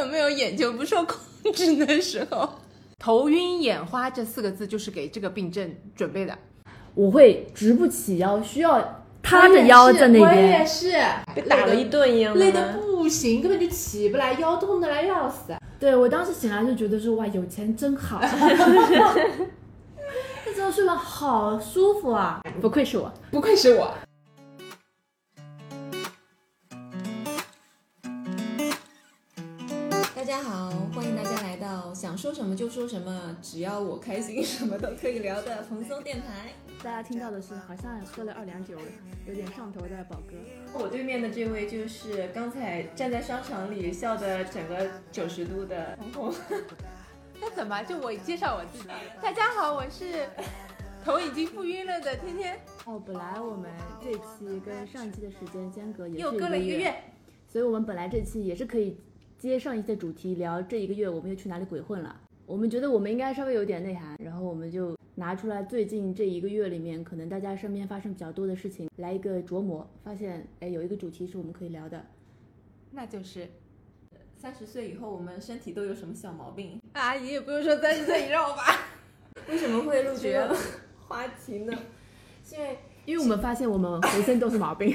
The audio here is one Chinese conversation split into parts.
有没有眼球不受控制的时候？头晕眼花这四个字就是给这个病症准备的。我会直不起腰，需要塌着腰在那我也。是，被打了一顿一样累吗的不行，根本就起不来，腰痛的来要死。对我当时醒来就觉得说哇，有钱真好。那时候睡得好舒服啊，不愧是我。不愧是我。说什么就说什么，只要我开心，什么都可以聊的蓬松电台。大家听到的是好像喝了二两酒，有点上头的宝哥。我对面的这位就是刚才站在商场里笑的整个九十度的彤彤。那怎么就我介绍我自己？大家好，我是 头已经不晕了的天天，哦，本来我们这期跟上一期的时间间隔也是又隔了一个，月。所以我们本来这期也是可以接上一期的主题，聊这一个月我们又去哪里鬼混了。我们觉得我们应该稍微有点内涵，然后我们就拿出来最近这一个月里面，可能大家身边发生比较多的事情，来一个琢磨，发现哎有一个主题是我们可以聊的。那就是三十岁以后，我们身体都有什么小毛病？阿姨也不用说三十岁以上吧。为什么会录这个话题呢？是 因为因为我们发现我们浑身都是毛病，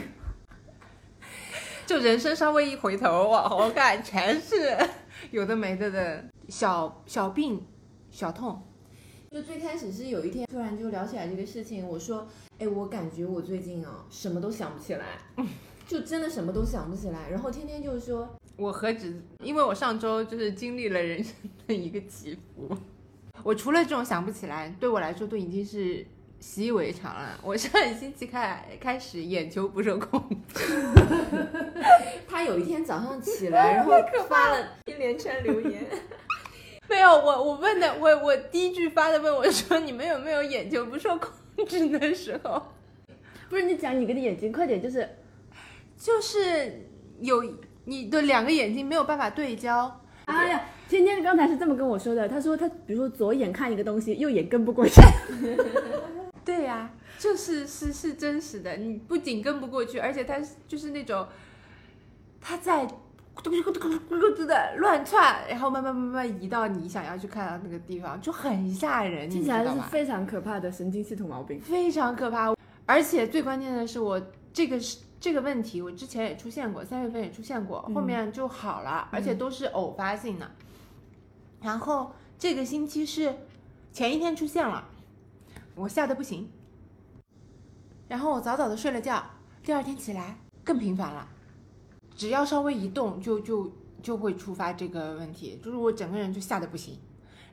就人生稍微一回头往后看，全是有的没的的小小病、小痛。就最开始是有一天突然就聊起来这个事情，我说，哎，我感觉我最近啊什么都想不起来，就真的什么都想不起来。然后天天就是说，我何止，因为我上周就是经历了人生的一个起伏。我除了这种想不起来，对我来说都已经是习以为常了。我上一星期开开始眼球不受控制，他有一天早上起来，然后发了一连串留言，没有我我问的我我第一句发的问我说你们有没有眼睛不受控制的时候，不是你讲你跟你眼睛，快点，就是就是有你的两个眼睛没有办法对焦。哎呀，天天刚才是这么跟我说的，他说他比如说左眼看一个东西，右眼跟不过去。对呀、就是是是真实的，你不仅跟不过去，而且他就是那种，它在咕嘟咕嘟咕嘟咕嘟的乱窜，然后慢慢慢慢移到你想要去看的那个地方，就很吓人，听起来是？非常可怕的神经系统毛病。非常可怕，而且最关键的是我这个是这个问题，我之前也出现过，三月份也出现过，后面就好了，而且都是偶发性的。然后这个星期是前一天出现了，我吓得不行。然后我早早的睡了觉，第二天起来更频繁了，只要稍微一动就就就会触发这个问题，就是我整个人就吓得不行，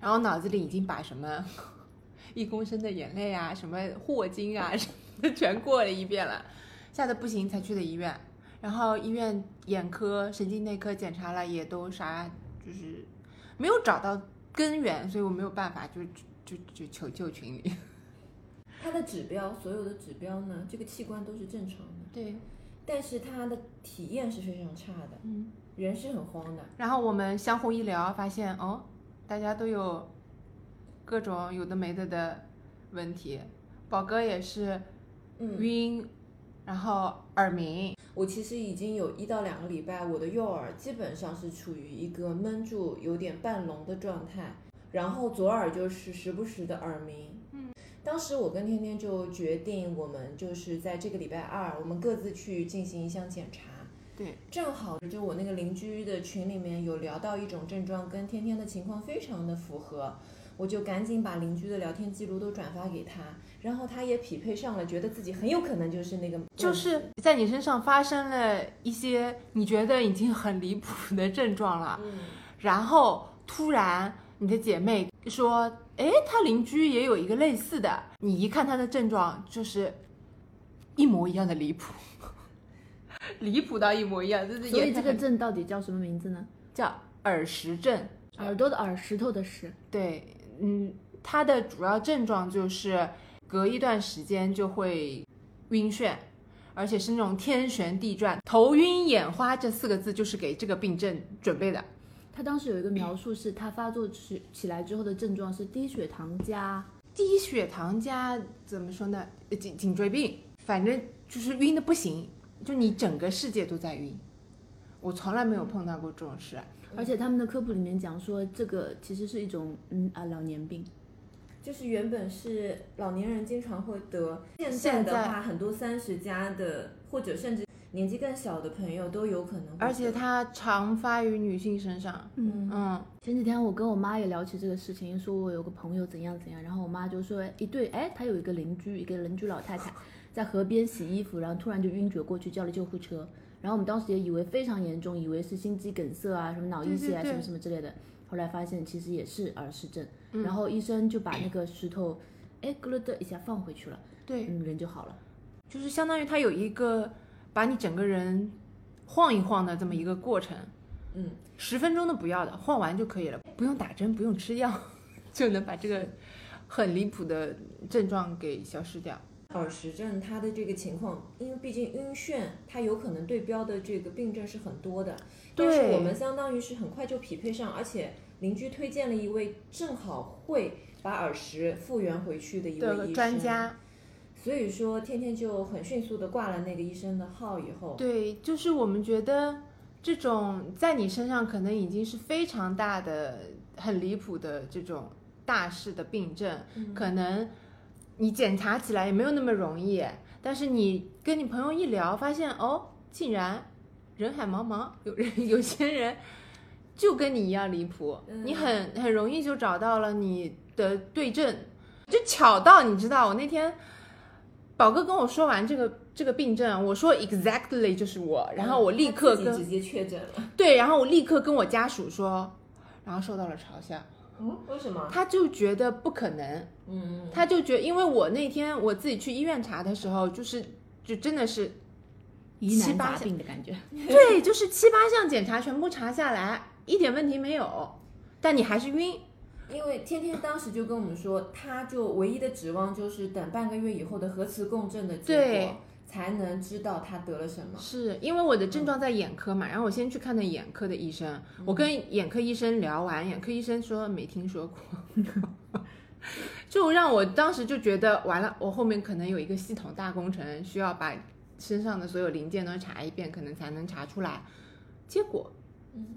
然后脑子里已经把什么 一公升的眼泪啊，什么霍金啊什么的全过了一遍了，吓得不行才去的医院，然后医院眼科、神经内科检查了也都啥，就是没有找到根源，所以我没有办法就就就求救群里。他的指标，所有的指标呢，这个器官都是正常的，对，但是他的体验是非常差的，嗯。人是很慌的。然后我们相互一聊，发现哦，大家都有各种有的没的的问题。宝哥也是嗯，晕，然后耳鸣，我其实已经有一到两个礼拜，我的右耳基本上是处于一个闷住、有点半聋的状态，然后左耳就是时不时的耳鸣。嗯，当时我跟天天就决定，我们就是在这个礼拜二，我们各自去进行一项检查。对，正好就我那个邻居的群里面有聊到一种症状，跟天天的情况非常的符合，我就赶紧把邻居的聊天记录都转发给他，然后他也匹配上了，觉得自己很有可能就是那个，就是在你身上发生了一些你觉得已经很离谱的症状了，嗯，然后突然你的姐妹说，哎，她邻居也有一个类似的，你一看她的症状就是一模一样的离谱，离谱到一模一样，就是所以这个症到底叫什么名字呢？叫耳石症。耳朵的耳，石头的石。对，嗯，它的主要症状就是隔一段时间就会晕眩，而且是那种天旋地转、头晕眼花这四个字就是给这个病症准备的。他当时有一个描述是，他发作起起来之后的症状是低血糖加低血糖加怎么说呢？呃颈颈椎病，反正就是晕的不行，就你整个世界都在晕。我从来没有碰到过这种事。而且他们的科普里面讲说，这个其实是一种嗯啊老年病。就是原本是老年人经常会得，现在的话很多三十加的或者甚至年纪更小的朋友都有可能，而且它常发于女性身上。嗯嗯，前几天我跟我妈也聊起这个事情，说我有个朋友怎样怎样，然后我妈就说一对，哎，她有一个邻居，一个邻居老太太在河边洗衣服，然后突然就晕厥过去，叫了救护车。然后我们当时也以为非常严重，以为是心肌梗塞啊、什么脑溢血啊、什么什么之类的。后来发现其实也是耳石症，嗯然后医生就把那个石头，哎，咯咯的一下放回去了，对，嗯，人就好了。就是相当于他有一个把你整个人晃一晃的这么一个过程。嗯，十分钟都不要的，晃完就可以了，不用打针，不用吃药，就能把这个很离谱的症状给消失掉。耳石症它的这个情况，因为毕竟晕眩，它有可能对标的这个病症是很多的。但是我们相当于是很快就匹配上，而且邻居推荐了一位正好会把耳石复原回去的一位医生专家，所以说天天就很迅速的挂了那个医生的号以后，对，就是我们觉得这种在你身上可能已经是非常大的、很离谱的这种大事的病症，可能你检查起来也没有那么容易，但是你跟你朋友一聊，发现哦，竟然人海茫茫，有人有些人就跟你一样离谱，嗯。你很很容易就找到了你的对症，就巧到你知道，我那天宝哥跟我说完这个这个病症，我说 exactly 就是我，然后我立刻跟他自己直接确诊了。对，然后我立刻跟我家属说，然后受到了嘲笑，嗯，为什么？他就觉得不可能，嗯，他就觉因为我那天我自己去医院查的时候，就是就真的是疑难杂七八项病的感觉。对，就是七八项检查全部查下来，一点问题没有，但你还是晕。因为天天当时就跟我们说，他就唯一的指望就是等半个月以后的核磁共振的结对。果，才能知道他得了什么。是因为我的症状在眼科嘛，然后我先去看的眼科的医生，我跟眼科医生聊完，眼科医生说没听说过，就让我当时就觉得完了，我后面可能有一个系统大工程，需要把身上的所有零件都查一遍，可能才能查出来。结果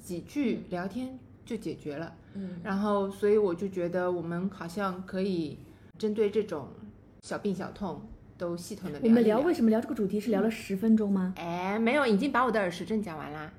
几句聊天就解决了，嗯，然后所以我就觉得我们好像可以针对这种小病小痛都系统的我们聊为什么聊这个主题是聊了十分钟吗？哎，没有，已经把我的耳石症讲完啦，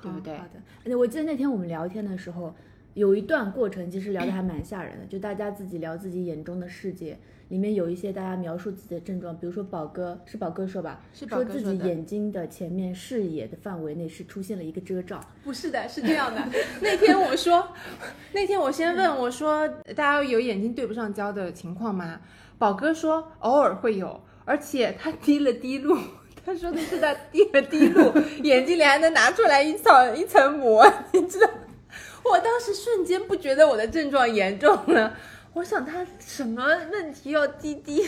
对不对好？好的，而且我记得那天我们聊天的时候，有一段过程其实聊得还蛮吓人的，就大家自己聊自己眼中的世界，里面有一些大家描述自己的症状，比如说宝哥是宝哥说吧，是宝说自己眼睛的前面视野的范围内是出现了一个遮罩，不是的，是这样的。那天我说，那天我先问我说，大家有眼睛对不上焦的情况吗？宝哥说偶尔会有，而且他滴了滴露。他说的是他滴了滴露，眼睛里还能拿出来一层一层膜，你知道？我当时瞬间不觉得我的症状严重了，我想他什么问题要滴滴？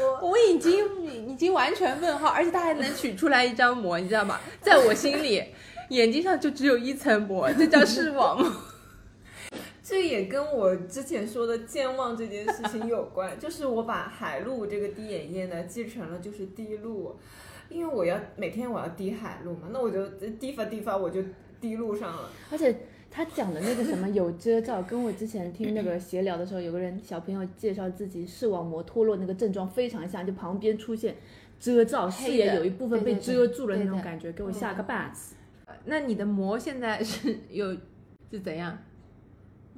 我我已经已经完全问号，而且他还能取出来一张膜，你知道吗？在我心里，眼睛上就只有一层膜，这叫视网膜。这也跟我之前说的健忘这件事情有关，就是我把海露这个滴眼液呢记成了就是滴露，因为我要每天我要滴海露嘛，那我就滴发滴发我就滴露上了。而且他讲的那个什么有遮罩，跟我之前听那个 闲聊的时候，有个人小朋友介绍自己视网膜脱落那个症状非常像，就旁边出现遮罩，视野有一部分被遮住了那种感觉，给我吓个半死。那你的膜现在是 有是怎样？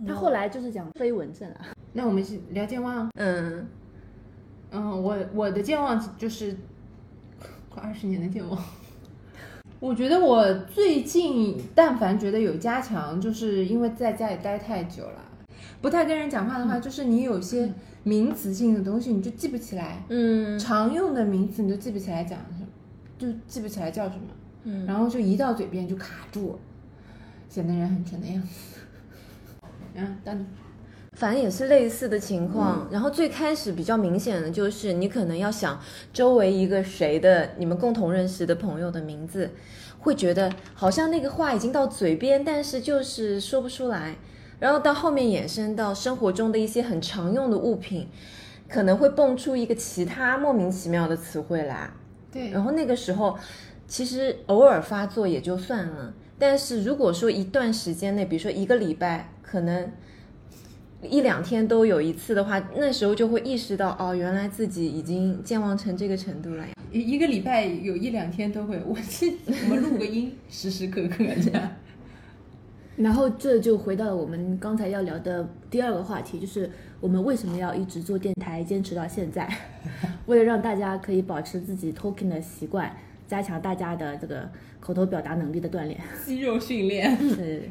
他后来就是讲飞蚊症啊，那我们是聊健忘。嗯，嗯，我我的健忘就是快二十年的健忘。我觉得我最近但凡觉得有加强，就是因为在家里待太久了，不太跟人讲话的话，就是你有些名词性的东西你就记不起来，嗯常用的名词你就记不起来讲什么，就记不起来叫什么，嗯，然后就一到嘴边就卡住，显得人很蠢的样子。嗯，到你。反正也是类似的情况。然后最开始比较明显的就是，你可能要想周围一个谁的你们共同认识的朋友的名字，会觉得好像那个话已经到嘴边，但是就是说不出来。然后到后面衍生到生活中的一些很常用的物品，可能会蹦出一个其他莫名其妙的词汇来。对然后那个时候，其实偶尔发作也就算了，但是如果说一段时间内，比如说一个礼拜，可能一两天都有一次的话，那时候就会意识到，哦，原来自己已经健忘成这个程度了呀。一一个礼拜有一两天都会，我这我们录个音，时时刻刻这样。然后这就回到了我们刚才要聊的第二个话题，就是我们为什么要一直做电台，坚持到现在？为了让大家可以保持自己 talking 的习惯，加强大家的这个口头表达能力的锻炼。肌肉训练，对，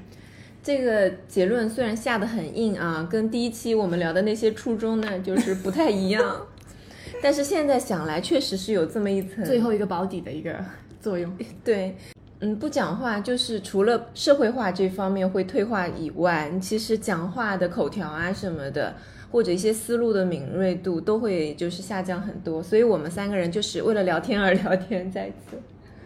这个结论虽然下得很硬啊，跟第一期我们聊的那些初衷呢，就是不太一样。但是现在想来，确实是有这么一层最后一个保底的一个 作用。对，嗯，不讲话就是除了社会化这方面会退化以外，其实讲话的口条啊什么的，或者一些思路的敏锐度都会就是下降很多。所以我们三个人就是为了聊天而聊天，在此。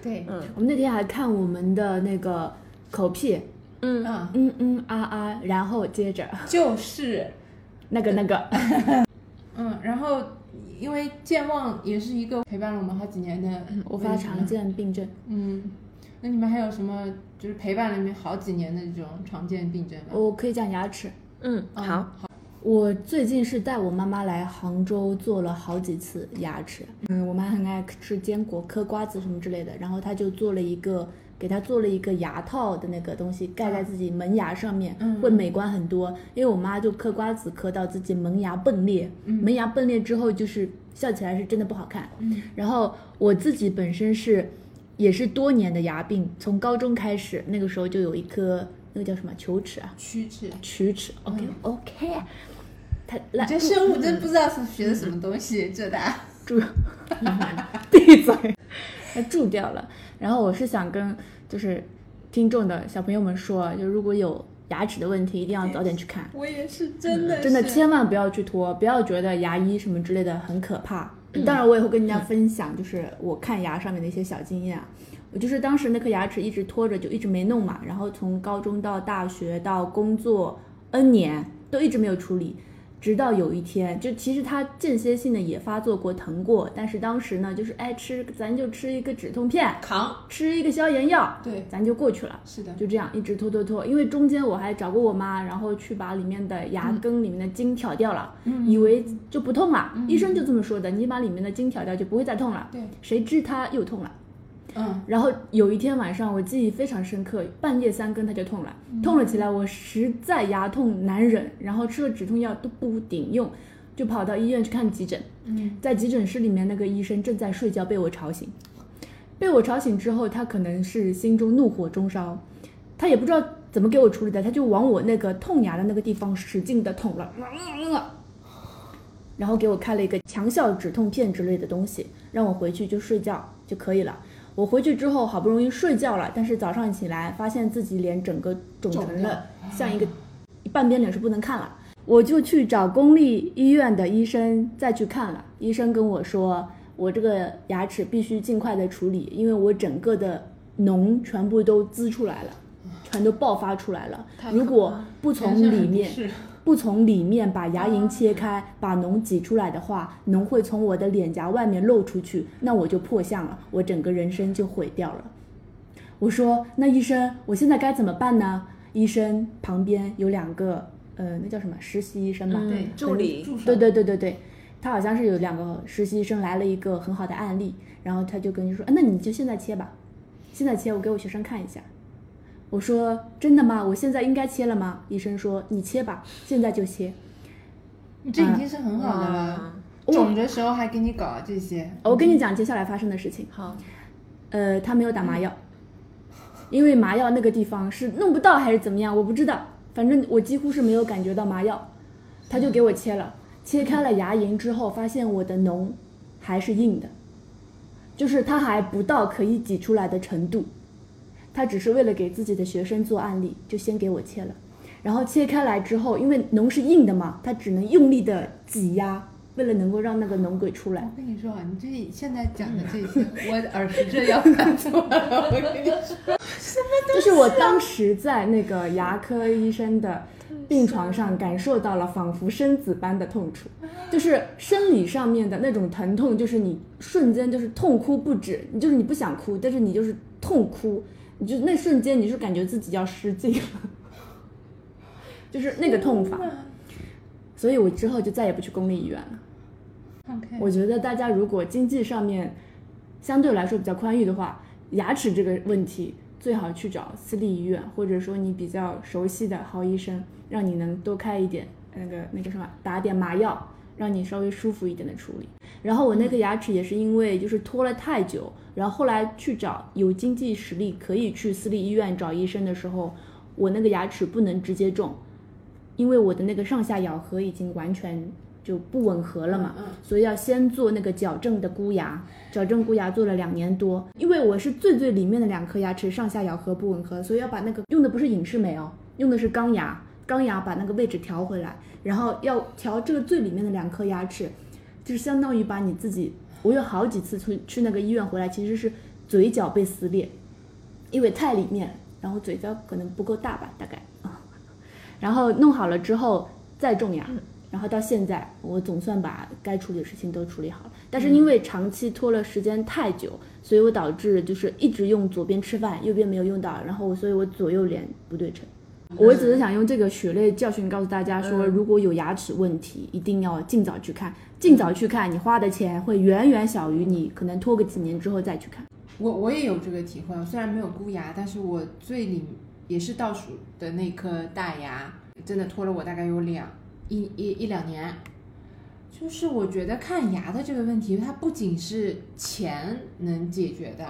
对，嗯我们那天还看我们的那个口癖，嗯嗯，嗯嗯啊啊，然后接着就是，那个那个，嗯，然后因为健忘也是一个陪伴了我们好几年的我发常，见病症。嗯，那你们还有什么就是陪伴了你们好几年的这种常见病症吗？我可以讲牙齿。嗯，嗯好，好，我最近是带我妈妈来杭州做了好几次牙齿。嗯，我妈很爱吃坚果、嗑瓜子什么之类的，然后她就做了一个，给他做了一个牙套的那个东西，盖在自己门牙上面，嗯。会美观很多。因为我妈就嗑瓜子嗑到自己门牙崩裂，门牙崩裂之后就是笑起来是真的不好看。嗯。然后我自己本身是也是多年的牙病，从高中开始，那个时候就有一颗那个叫什么龋齿啊，龋齿。龋齿。OK、OK，它来你这生物真不知道是学的什么东西，浙大。蛀，闭嘴，它蛀掉了。然后我是想跟就是听众的小朋友们说，就如果有牙齿的问题，一定要早点去看。我也是真的，真的千万不要去拖，不要觉得牙医什么之类的很可怕。当然，我也会跟大家分享，就是我看牙上面的一些小经验啊。我就是当时那颗牙齿一直拖着，就一直没弄嘛，然后从高中到大学到工作 N 年都一直没有处理，直到有一天，就其实他间歇性的也发作过、疼过，但是当时呢，就是哎吃咱就吃一个止痛片，扛。吃一个消炎药，对，咱就过去了。是的，就这样一直拖拖拖，因为中间我还找过我妈，然后去把里面的牙根里面的筋挑掉了，嗯以为就不痛了。医生就这么说的，你把里面的筋挑掉就不会再痛了。对，谁知它又痛了。嗯，然后有一天晚上，我记忆非常深刻，半夜三更它就痛了，痛了起来，我实在牙痛难忍，然后吃了止痛药都不顶用，就跑到医院去看急诊。嗯，在急诊室里面，那个医生正在睡觉，被我吵醒。被我吵醒之后，他可能是心中怒火中烧，他也不知道怎么给我处理的，他就往我那个痛牙的那个地方使劲的捅了，然后给我开了一个强效止痛片之类的东西，让我回去就睡觉就可以了。我回去之后好不容易睡觉了，但是早上起来发现自己脸整个肿成了像一个半边脸是不能看了，我就去找公立医院的医生再去看了。医生跟我说，我这个牙齿必须尽快的处理，因为我整个的脓全部都滋出来了，全都爆发出来了。如果不从里面适 不从里面把牙龈切开，把脓挤出来的话，脓会从我的脸颊外面漏出去，那我就破相了，我整个人生就毁掉了。我说，那医生，我现在该怎么办呢？医生旁边有两个，呃，那叫什么实习医生吧？嗯对助理助手对对对对对，他好像是有两个实习医生来了一个很好的案例，然后他就跟你说，啊那你就现在切吧，现在切，我给我学生看一下。我说真的吗？我现在应该切了吗？医生说你切吧，现在就切。你这已经是很好的了。哇肿的时候还给你搞这些，我跟你讲接下来发生的事情，好，呃，他没有打麻药，因为麻药那个地方是弄不到还是怎么样，我不知道，反正我几乎是没有感觉到麻药，他就给我切了，切开了牙龈之后，发现我的脓还是硬的，就是它还不到可以挤出来的程度，他只是为了给自己的学生做案例，就先给我切了，然后切开来之后，因为脓是硬的嘛，他只能用力的挤压，为了能够让那个脓鬼出来我。跟你说啊，你这现在讲的这些，我耳石这要犯错了。我跟你说，就是我当时在那个牙科医生的病床上，感受到了仿佛生子般的痛楚，就是生理上面的那种疼痛，就是你瞬间就是痛哭不止，你就是你不想哭，但是你就是痛哭，你就那瞬间你是感觉自己要失禁了，就是那个痛法。所以我之后就再也不去公立医院了。OK，我觉得大家如果经济上面相对来说比较宽裕的话，牙齿这个问题最好去找私立医院，或者说你比较熟悉的好医生，让你能多开一点那个那个什么，打点麻药，让你稍微舒服一点的处理。然后我那颗牙齿也是因为就是拖了太久，然后后来去找有经济实力可以去私立医院找医生的时候，我那个牙齿不能直接种，因为我的那个上下咬合已经完全就不吻合了嘛，嗯所以要先做那个矫正的箍牙，矫正箍牙做了两年多，因为我是最最里面的两颗牙齿上下咬合不吻合，所以要把那个用的不是隐适美哦，用的是钢牙，钢牙把那个位置调回来，然后要调这个最里面的两颗牙齿，就是相当于把你自己，我有好几次去去那个医院回来，其实是嘴角被撕裂，因为太里面，然后嘴角可能不够大吧，大概啊，然后弄好了之后再种牙，然后到现在我总算把该处理的事情都处理好了，但是因为长期拖了时间太久，所以我导致就是一直用左边吃饭，右边没有用到，然后所以我左右脸不对称。我只是想用这个血泪教训告诉大家说，如果有牙齿问题，一定要尽早去看，尽早去看，你花的钱会远远小于你可能拖个几年之后再去看。我我也有这个体会，我虽然没有箍牙，但是我最里也是倒数的那颗大牙，真的拖了我大概有两一一一两年。就是我觉得看牙的这个问题，它不仅是钱能解决的，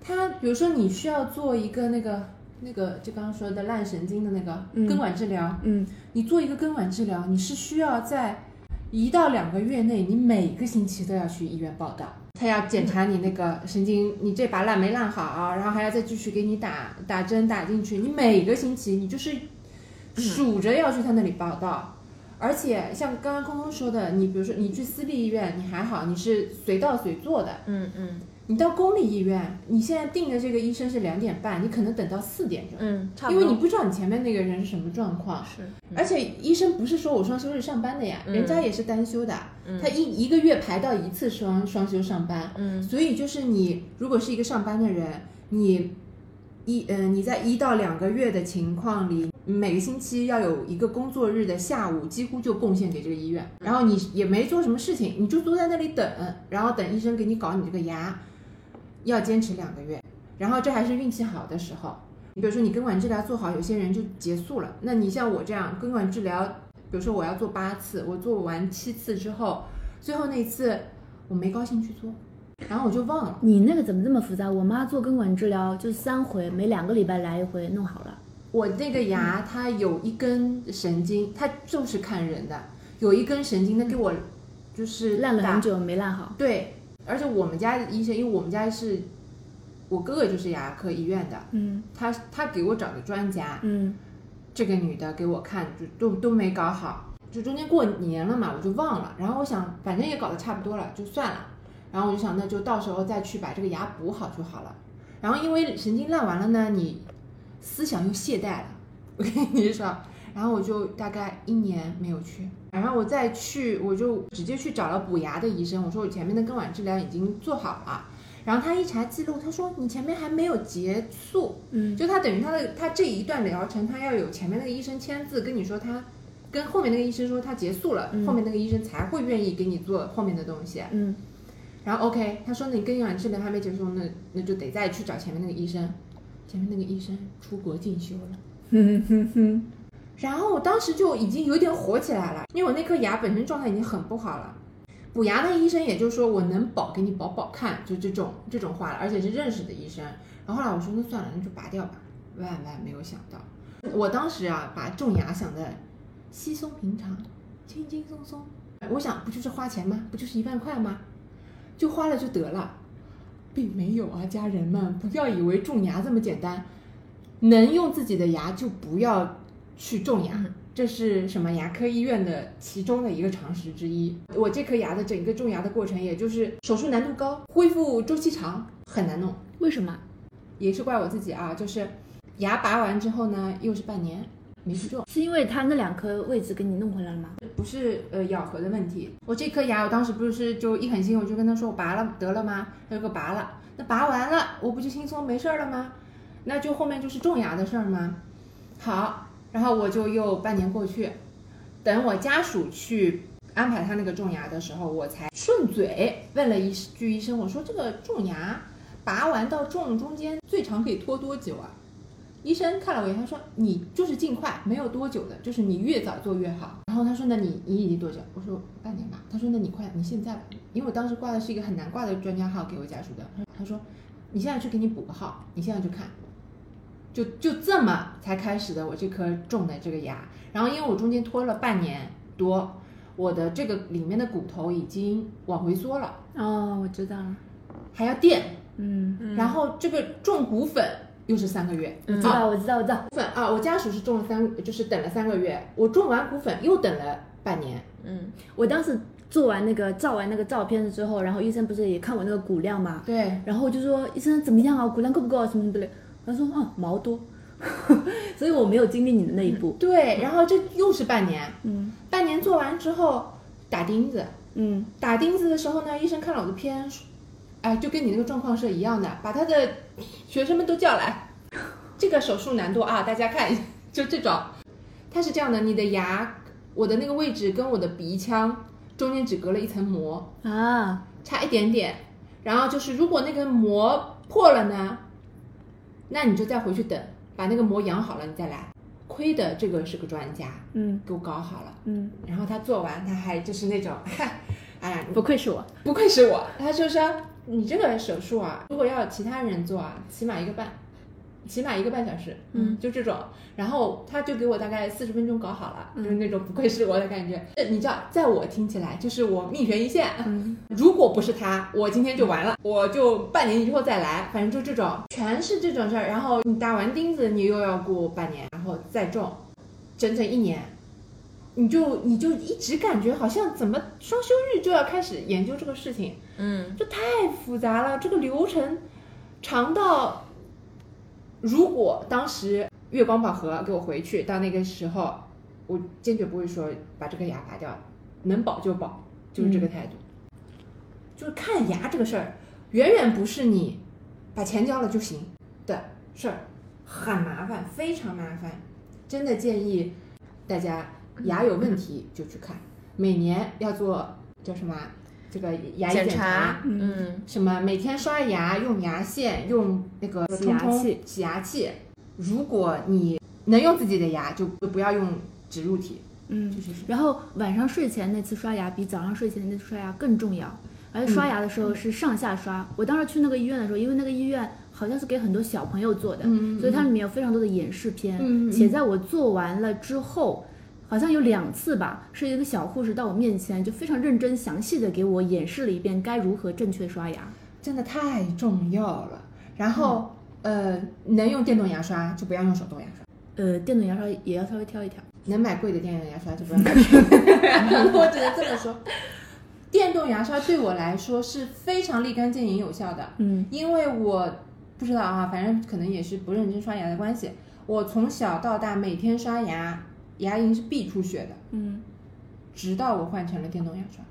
它比如说你需要做一个那个那个就刚刚说的烂神经的那个嗯根管治疗，嗯你做一个根管治疗，你是需要在一到两个月内，你每个星期都要去医院报道。他要检查你那个神经，你这把烂没烂好，然后还要再继续给你打打针打进去。你每个星期你就是数着要去他那里报道。而且像刚刚空空说的，你比如说你去私立医院，你还好，你是随到随做的。嗯嗯你到公立医院，你现在定的这个医生是两点半，你可能等到四点钟，嗯，差不多。因为你不知道你前面那个人是什么状况。是，而且医生不是说我双休日上班的呀，嗯人家也是单休的，嗯他一一个月排到一次双双休上班，嗯所以就是你如果是一个上班的人，你一嗯、你在一到两个月的情况里，每个星期要有一个工作日的下午，几乎就贡献给这个医院，然后你也没做什么事情，你就坐在那里等，然后等医生给你搞你这个牙，要坚持两个月，然后这还是运气好的时候。你比如说你根管治疗做好，有些人就结束了。那你像我这样根管治疗，比如说我要做八次，我做完七次之后，最后那一次我没高兴去做，然后我就忘了。你那个怎么这么复杂？我妈做根管治疗就三回，每两个礼拜来一回，弄好了。我那个牙它有一根神经，它就是看人的，有一根神经，它给我就是烂了很久没烂好。对，而且我们家的医生，因为我们家是我哥哥就是牙科医院的，嗯他他给我找的专家，嗯这个女的给我看，就都都没搞好，就中间过年了嘛，我就忘了。然后我想，反正也搞得差不多了，就算了。然后我就想，那就到时候再去把这个牙补好就好了。然后因为神经烂完了呢，你思想又懈怠了，我跟你说。然后我就大概一年没有去，然后我再去，我就直接去找了补牙的医生，我说我前面的根管治疗已经做好了。然后他一查记录，他说你前面还没有结束，嗯就他等于他的他这一段疗程，他要有前面那个医生签字跟你说他跟后面那个医生说他结束了，嗯后面那个医生才会愿意给你做后面的东西。嗯然后 OK，他说你根管治疗还没结束，那那就得再去找前面那个医生。前面那个医生出国进修了。哼哼哼，然后我当时就已经有点火起来了，因为我那颗牙本身状态已经很不好了。补牙的医生也就说我能保给你保保看，就这种这种话了，而且是认识的医生。然后后来我说那算了，那就拔掉吧。万万没有想到，我当时啊把种牙想的稀松平常，轻轻松松。我想不就是花钱吗？不就是一万块吗？就花了就得了，并没有啊，家人们不要以为种牙这么简单，能用自己的牙就不要去种牙。这是什么牙科医院的其中的一个常识之一。我这颗牙的整个种牙的过程，也就是手术难度高，恢复周期长，很难弄。为什么？也是怪我自己啊，就是牙拔完之后呢，又是半年没去种，是因为他那两颗位置给你弄回来了吗？不是呃咬合的问题。我这颗牙，我当时不是就一狠心，我就跟他说我拔了得了吗？他就给我拔了。那拔完了，我不就轻松没事儿了吗？那就后面就是种牙的事儿吗？好，然后我就又半年过去，等我家属去安排他那个种牙的时候，我才顺嘴问了一句医生，我说这个种牙拔完到种中间最长可以拖多久啊？医生看了我一眼，他说你就是尽快，没有多久的，就是你越早做越好。然后他说那你你已经多久？我说半年吧。他说那你快，你现在吧，因为我当时挂的是一个很难挂的专家号给我家属的。他说你现在去给你补个号，你现在去看。就就这么才开始的我这颗种的这个牙，然后因为我中间拖了半年多，我的这个里面的骨头已经往回缩了，哦，我知道了，还要垫，嗯，然后这个种骨粉又是三个月，我知道，我知道，我知道，骨粉啊，我家属是种了三，就是等了三个月，我种完骨粉又等了半年，嗯，我当时做完那个照完那个照片之后，然后医生不是也看我那个骨量嘛，对，然后我就说医生怎么样啊，骨量够不够啊？什么之类的，他说啊毛多，所以我没有经历你的那一步，对，然后这又是半年，嗯。半年做完之后打钉子，嗯。打钉子的时候呢，医生看了我的片，哎，就跟你那个状况是一样的，把他的学生们都叫来。这个手术难度啊，大家看，就这种，它是这样的，你的牙，我的那个位置跟我的鼻腔中间只隔了一层膜，啊，差一点点。然后就是如果那个膜破了呢，那你就再回去等，把那个膜养好了，你再来。亏的这个是个专家，嗯给我搞好了。嗯，然后他做完，他还就是那种，哎呀，不愧是我，不愧是我，他就说你这个手术啊，如果要其他人做啊，起码一个半，起码一个半小时，嗯，就这种。然后他就给我大概四十分钟搞好了，就是那种不愧是我的感觉。你知道，在我听起来就是我命悬一线，嗯 如果不是他，我今天就完了，我就半年以后再来，反正就这种，全是这种事儿。然后你打完钉子，你又要过半年，然后再种，整整一年。你就你就一直感觉好像怎么双休日就要开始研究这个事情，嗯，这太复杂了，这个流程长到，如果当时月光宝盒给我回去，到那个时候，我坚决不会说把这个牙拔掉，能保就保，就是这个态度。就是看牙这个事儿，远远不是你把钱交了就行的事儿，很麻烦，非常麻烦。真的建议大家牙有问题就去看，每年要做叫什么啊这个牙医检检查，嗯嗯什么每天刷牙用牙线，用那个洗牙器洗牙器。如果你能用自己的牙，就不要用植入体，嗯就，是然后晚上睡前那次刷牙比早上睡前那次刷牙更重要，而且刷牙的时候是上下刷。我当时去那个医院的时候，因为那个医院好像是给很多小朋友做的，所以它里面有非常多的演示片。且在我做完了之后，好像有两次吧，是一个小护士到我面前，就非常认真详细的给我演示了一遍该如何正确刷牙。真的太重要了。然后、呃，能用电动牙刷就不要用手动牙刷。呃，电动牙刷也要稍微挑一挑。能买贵的电动牙刷就不要买贵 我只能这么说。电动牙刷对我来说是非常立竿见影有效的，嗯因为我不知道啊，反正可能也是不认真刷牙的关系。我从小到大每天刷牙，牙龈是必出血的，嗯。直到我换成了电动牙刷。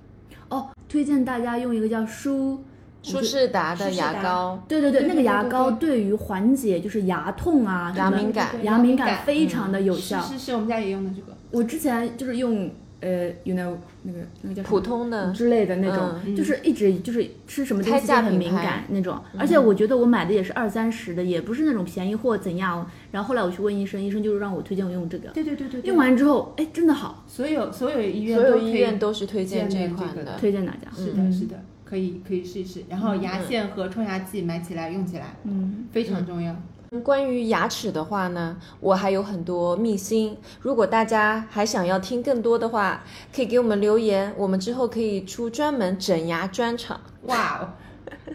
哦，推荐大家用一个叫舒，舒适达的牙膏，对对对，那个对对对牙膏对对于缓解就是牙痛啊、牙敏感牙敏感感非常的有效。是是是，我们家也用的这个。我之前就是用呃，you know 那个那个叫什么普通的之类的那种，嗯就是一直就是吃什么东西就很敏感那种。而且我觉得我买的也是二三十的，也不是那种便宜货怎样。然后后来我去问医生，医生就是让我推荐我用这个。对对对对对用完之后，哎，真的好，所有所有医院所有医院都是推荐这一款的个。推荐大家。是的，嗯是的，可以可以试一试。然后牙线和冲牙器买起来用起来嗯，非常重要。关于牙齿的话呢，我还有很多秘辛。如果大家还想要听更多的话，可以给我们留言，我们之后可以出专门整牙专场。哇哦，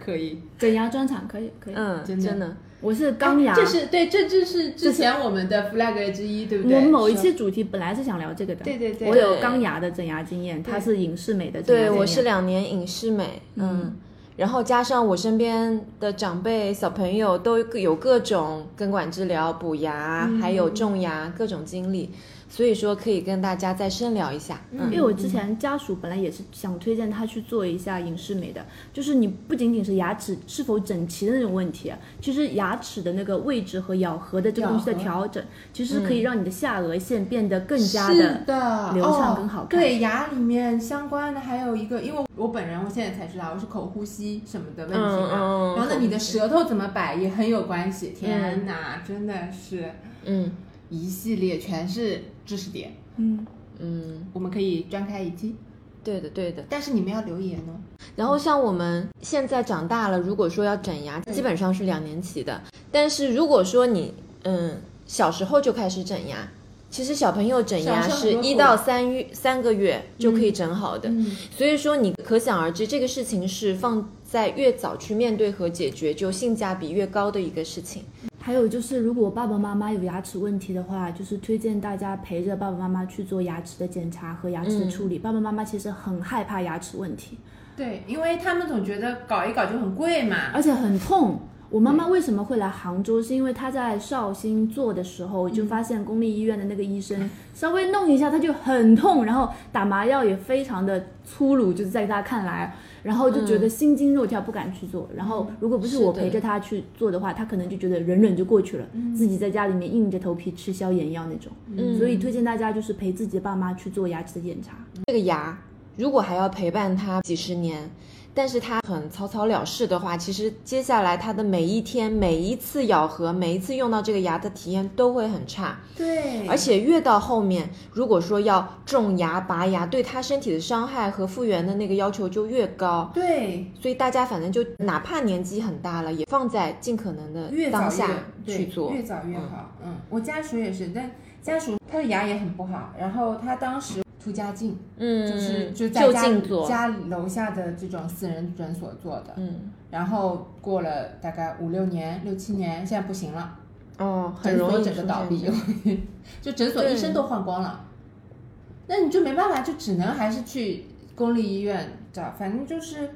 可以，整牙专场可以可以。嗯，真的真的，我是钢牙，这是对，这就是之前我们的 flag 之一，对不对？我们某一期主题本来是想聊这个的。对对对我有钢牙的整牙经验，它是影视美的整牙对经验。我是两年影视美，嗯。然后加上我身边的长辈、小朋友都有各种根管治疗、补牙，嗯。还有种牙各种经历，所以说可以跟大家再深聊一下。嗯。因为我之前家属本来也是想推荐他去做一下隐适美的，就是你不仅仅是牙齿是否整齐的那种问题，啊其实牙齿的那个位置和咬合的这个东西的调整，其实可以让你的下颚线变得更加的的流畅哦更好看对牙里面相关的还有一个，因为我本人我现在才知道我是口呼吸什么的问题嘛。然后呢，你的舌头怎么摆也很有关系。天哪，真的是。嗯一系列全是知识点，嗯，嗯，我们可以专开一期。对的对的。但是你们要留言哦。然后像我们现在长大了，如果说要整牙，基本上是两年起的。但是如果说你嗯小时候就开始整牙，其实小朋友整牙是一到三月三个月就可以整好的。嗯，所以说你可想而知，这个事情是放在越早去面对和解决，就性价比越高的一个事情。还有就是，如果爸爸妈妈有牙齿问题的话，就是推荐大家陪着爸爸妈妈去做牙齿的检查和牙齿的处理。爸爸妈妈其实很害怕牙齿问题，对，因为他们总觉得搞一搞就很贵嘛。而且很痛。我妈妈为什么会来杭州？是因为她在绍兴做的时候，就发现公立医院的那个医生稍微弄一下，她就很痛，然后打麻药也非常的粗鲁，就是在她看来，然后就觉得心惊肉跳，不敢去做。然后如果不是我陪着他去做的话，他可能就觉得忍忍就过去了，自己在家里面硬着头皮吃消炎药那种。嗯所以推荐大家就是陪自己的爸妈去做牙齿的检查。这个牙如果还要陪伴他几十年，但是他很草草了事的话，其实接下来他的每一天、每一次咬合、每一次用到这个牙的体验都会很差。对而且越到后面，如果说要种牙、拔牙，对他身体的伤害和复原的那个要求就越高。对，所以大家反正就哪怕年纪很大了，也放在尽可能的越早当下去做。越早越好。嗯，我家属也是，但家属他的牙也很不好，然后他当时出家境，嗯，就是就在就家。家楼下的这种私人诊所做的，嗯，然后过了大概五六年、六七年，现在不行了，哦，很容易整个倒闭 就诊所医生都换光了，那你就没办法，就只能还是去公立医院找，反正就是，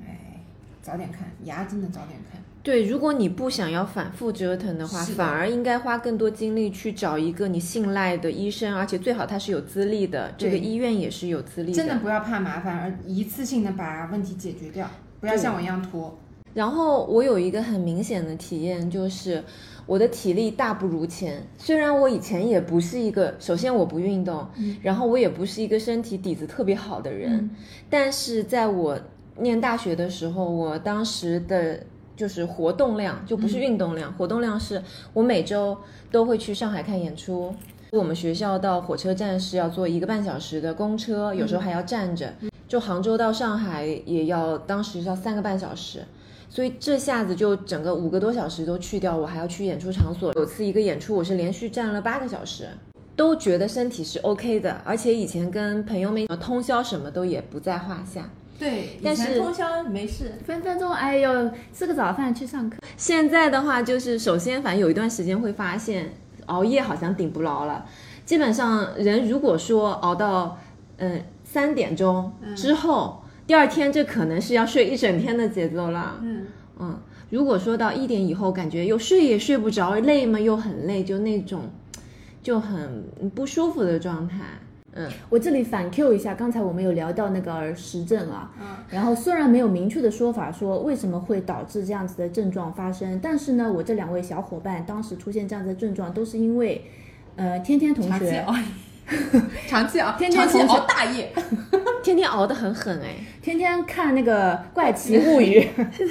哎，早点看牙，真的早点看。对，如果你不想要反复折腾的话，的。反而应该花更多精力去找一个你信赖的医生，而且最好他是有资历的，这个医院也是有资历的。真的不要怕麻烦，而一次性的把问题解决掉，不要像我一样拖。然后我有一个很明显的体验，就是我的体力大不如前。虽然我以前也不是一个，首先我不运动，然后我也不是一个身体底子特别好的人，但是在我念大学的时候，我当时的就是活动量就不是运动量，活动量是我每周都会去上海看演出。我们学校到火车站是要坐一个半小时的公车，有时候还要站着。就杭州到上海也要，当时要三个半小时。所以这下子就整个五个多小时都去掉，我还要去演出场所。有次一个演出，我是连续站了八个小时，都觉得身体是 OK 的，而且以前跟朋友们通宵什么都也不在话下。对，但是通宵没事，分分钟，哎呦，吃个早饭去上课。现在的话，就是首先反正有一段时间会发现熬夜好像顶不牢了。基本上人如果说熬到嗯三点钟之后，第二天这可能是要睡一整天的节奏了。嗯，嗯，如果说到一点以后，感觉又睡也睡不着，累嘛又很累，就那种就很不舒服的状态。嗯，我这里反 Q 一下，刚才我们有聊到那个耳石症啊，嗯。然后虽然没有明确的说法说为什么会导致这样子的症状发生，但是呢，我这两位小伙伴当时出现这样子的症状，都是因为，呃，天天同学长期熬。夜，长期熬，天天同学熬大夜，天天熬得很狠哎。天天看那个《怪奇物语》，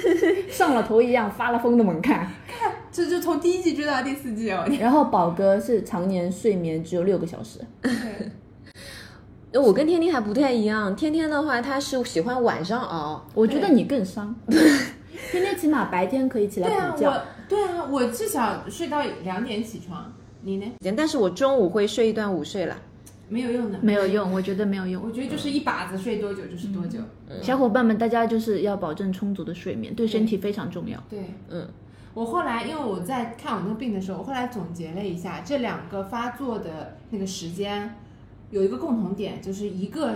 上了头一样发了疯的猛看。看这就从第一季追到第四季哦。然后宝哥是常年睡眠只有六个小时，我跟天天还不太一样，天天的话他是喜欢晚上熬，我觉得你更伤。天天起码白天可以起来对啊，补觉。我对啊，我至少睡到两点起床，你呢？但是我中午会睡一段午睡了。没有用的，没有用，我觉得没有用。我觉得就是一把子睡多久就是多久。小伙伴们，大家就是要保证充足的睡眠，对身体非常重要。对，嗯，我后来因为我在看我那个病的时候，我后来总结了一下，这两个发作的那个时间有一个共同点，就是一个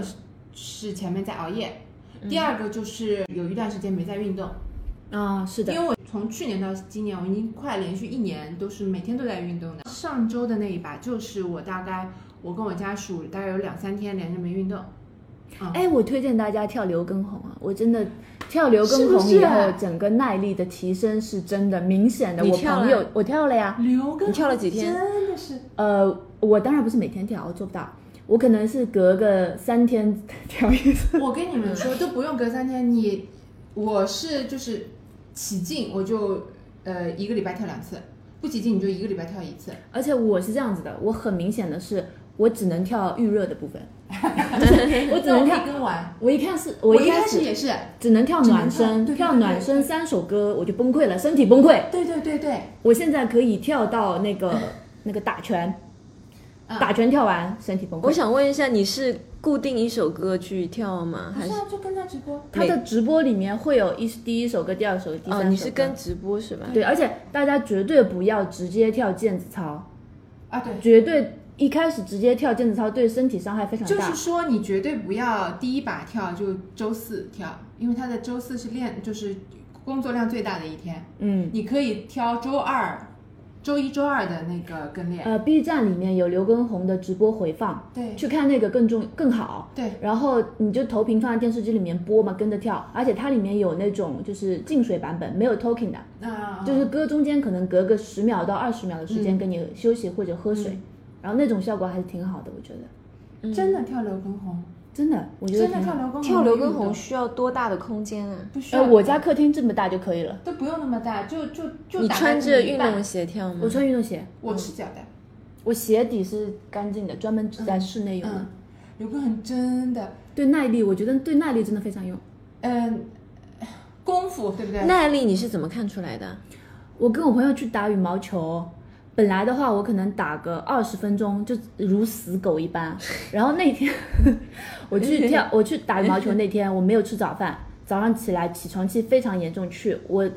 是前面在熬夜，第二个就是有一段时间没在运动，啊，是的因，为我从去年到今年，我已经快连续一年都是每天都在运动的。上周的那一把就是我大概我跟我家属大概有两三天连着没运动。啊哎，我推荐大家跳刘畊宏啊！我真的跳刘畊宏以后，整个耐力的提升是真的明显的。我跳了朋友我跳了呀，刘畊你跳了几天真的是呃，我当然不是每天跳，我做不到，我可能是隔个三天跳一次。我跟你们说，都不用隔三天，你我是就是起劲我就呃一个礼拜跳两次，不起劲你就一个礼拜跳一次。而且我是这样子的，我很明显的是，我只能跳预热的部分，就是 我只能跳。以跟完。我一看是，我一一开始也是，只能跳暖身，跳对对跳暖身三首歌我就崩溃了，身体崩溃。对对对对，我现在可以跳到那个那个打拳，嗯打拳跳完身体崩溃我。想问一下，你是固定一首歌去跳吗？还是不是啊，就跟他直播。他的直播里面会有一第一首歌、第二首歌、第三首哦，你是跟直播是吧？对，而且大家绝对不要直接跳毽子操，啊，对，绝对一开始直接跳毽子操对身体伤害非常大。就是说你绝对不要第一把跳就周四跳，因为他的周四是练就是工作量最大的一天。嗯，你可以挑周二、周一周二的那个跟练。呃，B 站里面有刘畊宏的直播回放，对。去看那个更重更好。对，然后你就投屏放在电视机里面播嘛，跟着跳，而且它里面有那种就是静水版本，没有 talking 的，啊就是歌中间可能隔个十秒到二十秒的时间跟你休息或者喝水，嗯。然后那种效果还是挺好的，我觉得。嗯真的跳刘畊宏，真的，我觉得真的。跳刘畊宏，跳刘畊宏需要多大的空间啊？呃，不需要。我家客厅这么大就可以了，都不用那么大，就就就你穿着运动鞋跳吗？我穿运动鞋，我赤脚的。我鞋底是干净的，专门只在室内用的。嗯，刘畊宏真的，对耐力，我觉得对耐力真的非常用。嗯，功夫对不对？耐力你是怎么看出来的？我跟我朋友去打羽毛球，本来的话我可能打个二十分钟就如死狗一般，然后那天 我去跳，我去打羽毛球那天我没有吃早饭，早上起来起床气非常严重去，我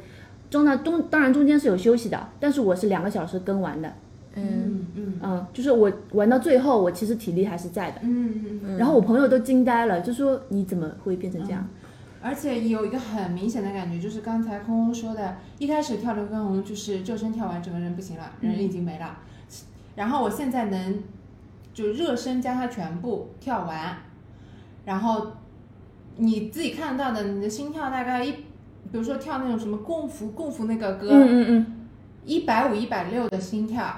中呢中当然中间是有休息的，但是我是两个小时跟完的，嗯，嗯。嗯。嗯，就是我玩到最后我其实体力还是在的，嗯嗯嗯。然后我朋友都惊呆了，就说你怎么会变成这样？而且有一个很明显的感觉，就是刚才空空说的，一开始跳刘畊宏就是热身跳完，整个人不行了，人已经没了。然后我现在能就热身将它全部跳完，然后你自己看到的，你的心跳大概一，比如说跳那种什么共福共福那个歌，嗯嗯嗯，一百五、一百六的心跳，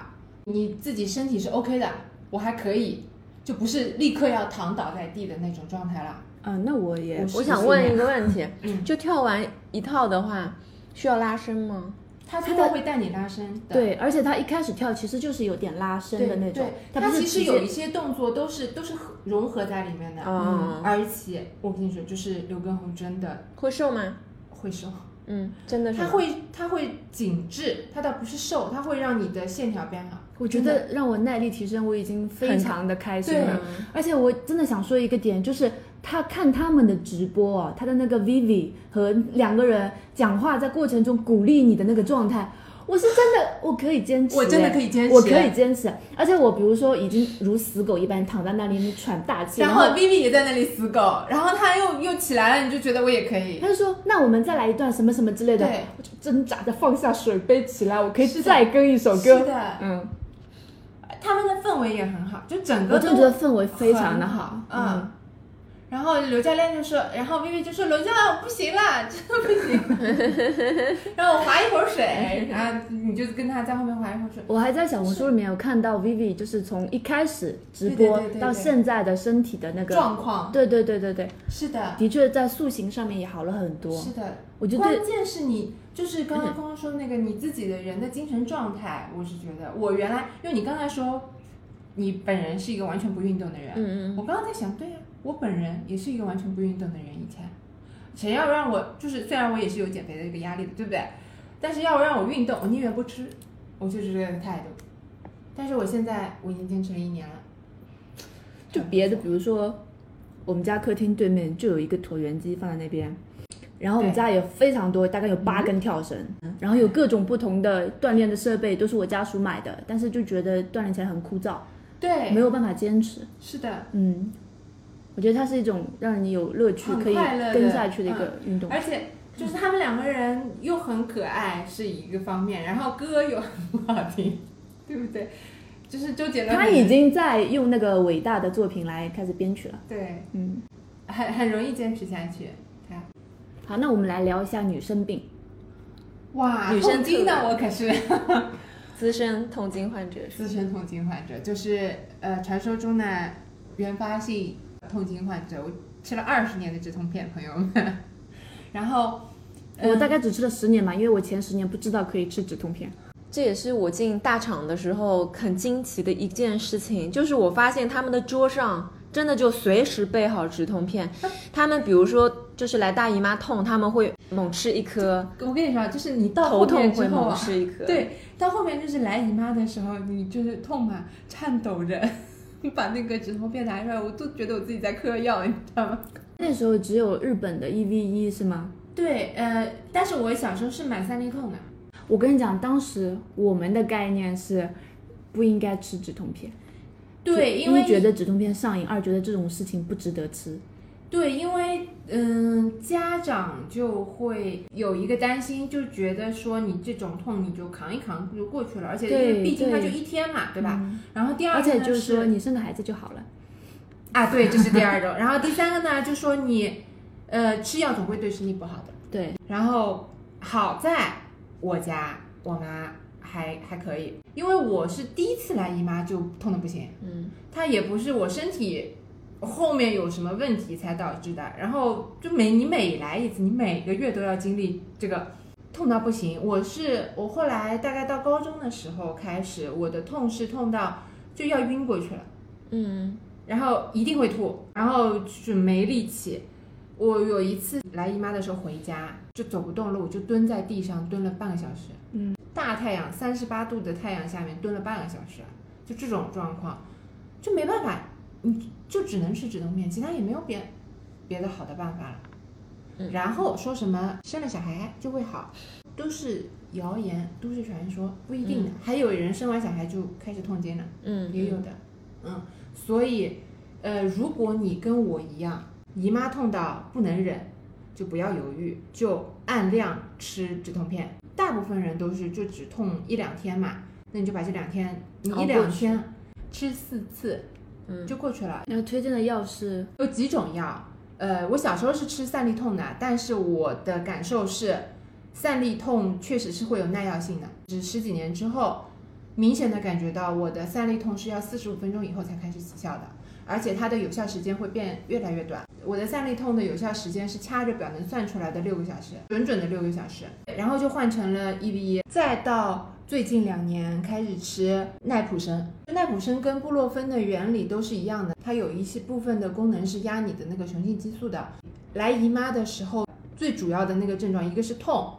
你自己身体是 OK 的，我还可以，就不是立刻要躺倒在地的那种状态了。啊，那我也我想问一个问题，嗯，就跳完一套的话，需要拉伸吗？它最后会带你拉伸的。对，而且他一开始跳其实就是有点拉伸的那种对，，他其实有一些动作都是都是合融合在里面的。嗯而且我跟你说，就是刘畊宏真的会瘦吗？会瘦，嗯，真的是吗。他会他会紧致，他倒不是瘦，他会让你的线条变好。我觉得让我耐力提升，我已经非常的开心了。而且我真的想说一个点，就是他看他们的直播啊，他的那个 Vivi 和两个人讲话在过程中鼓励你的那个状态，我是真的我可以坚持，我真的可以坚持我可以坚持。而且我比如说已经如死狗一般躺在那里，你喘大气，然然后 Vivi 也在那里死狗，然后他又又起来了，你就觉得我也可以。他就说：“那我们再来一段什么什么之类的。”对，我就挣扎着放下水杯起来，我可以再跟一首歌。是的，嗯，他们的氛围也很好，就整个我真的觉得氛围非常的很好。嗯。然后刘教练就说，然后 Vivi 就说：“刘教练，我不行了，真的不行。”让我划一会儿水，然后你就跟他在后面划一会儿水。我还在小红书里面有看到 Vivi，就是从一开始直播到现在的身体的那个，状况对对对对对，是的，的确在塑形上面也好了很多。是的。我觉得关键是你就是刚刚刚刚说那个你自己的人的精神状态，我是觉得我原来因为你刚才说你本人是一个完全不运动的人，嗯嗯我刚刚在想，对呀、我本人也是一个完全不运动的人。以前，谁要让我就是虽然我也是有减肥的一个压力的，对不对？但是要让我运动，我宁愿不吃，我就是这个态度。但是我现在我已经坚持了一年了，就别的，比如说我们家客厅对面就有一个椭圆机放在那边，然后我们家有非常多，大概有八根跳绳，然后有各种不同的锻炼的设备，都是我家属买的，但是就觉得锻炼起来很枯燥，对，没有办法坚持。是的，嗯，我觉得它是一种让你有乐趣、可以跟下去的一个运动。而且就是他们两个人又很可爱是一个方面，然后歌又很好听，对不对？就是周杰伦他已经在用那个伟大的作品来开始编曲了。对嗯，很很容易坚持下去。他好，那我们来聊一下女生病。哇，女生痛经特的我可是 资深痛经患者资深痛经患者，就是呃传说中的原发性痛经患者，我吃了二十年的止痛片，朋友们。然后我大概只吃了十年吧，因为我前十年不知道可以吃止痛片。这也是我进大厂的时候很惊奇的一件事情，就是我发现他们的桌上真的就随时备好止痛片。他们比如说就是来大姨妈痛，他们会猛吃一颗，我跟你说，就是你到头后面痛会猛之后啊，吃一颗。，对，到后面就是来姨妈的时候，你就是痛嘛，颤抖着 把那个止痛片拿出来，我都觉得我自己在嗑药，你知道吗？那时候只有日本的 E V 一是吗？对，呃，但是我小时候是买三丽控的，我跟你讲，当时我们的概念是不应该吃止痛片。对，因为觉得止痛片上瘾，二觉得这种事情不值得吃。对，因为嗯，家长就会有一个担心，就觉得说你这种痛你就扛一扛就过去了，而且因为对毕竟它就一天嘛，对吧？嗯然后第二而且个呢就是说你生个孩子就好了。啊，对，这是第二种。然后第三个呢，就说你呃吃药总会对身体不好的。对，然后好在我家我妈还还可以，因为我是第一次来姨妈就痛的不行，嗯，她也不是我身体后面有什么问题才导致的，然后就每你每来一次，你每个月都要经历这个痛到不行。我是我后来大概到高中的时候开始，我的痛是痛到就要晕过去了。嗯，然后一定会吐，然后就是没力气。我有一次来姨妈的时候回家就走不动路，就蹲在地上蹲了半个小时。嗯，大太阳三十八度的太阳下面蹲了半个小时，就这种状况，就没办法，你就只能吃止痛片，其他也没有别别的好的办法了。嗯然后说什么生了小孩就会好，都是谣言，都市传说，不一定的。还有人生完小孩就开始痛经了。嗯，也有的，嗯，所以，呃，如果你跟我一样，姨妈痛到不能忍，就不要犹豫，就按量吃止痛片。大部分人都是就只痛一两天嘛，那你就把这两天，你一两天吃四次嗯。就过去了。然后推荐的药是？有几种药，呃，我小时候是吃散利痛的，但是我的感受是，散利痛确实是会有耐药性的，只十几年之后，明显的感觉到我的散利痛是要四十五分钟以后才开始起效的，而且它的有效时间会变越来越短。我的散利痛的有效时间是掐着表能算出来的六个小时，准准的六个小时，然后就换成了 E V 一，再到最近两年开始吃奈普生。奈普生跟布洛芬的原理都是一样的，它有一些部分的功能是压你的那个雄性激素的。来姨妈的时候，最主要的那个症状，一个是痛，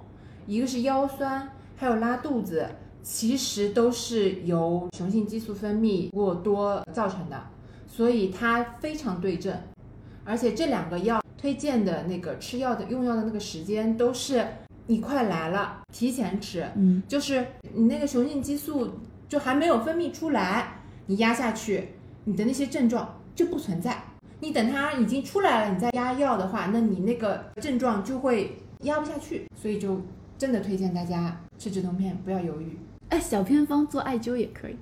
一个是腰酸，还有拉肚子，其实都是由雄性激素分泌过多造成的，所以它非常对症。而且这两个药推荐的那个吃药的用药的那个时间都是你快来了，提前吃，嗯，就是你那个雄性激素就还没有分泌出来，你压下去，你的那些症状就不存在。你等它已经出来了，你再压药的话，那你那个症状就会压不下去。所以就真的推荐大家吃止痛片，不要犹豫。哎，小偏方做艾灸也可以。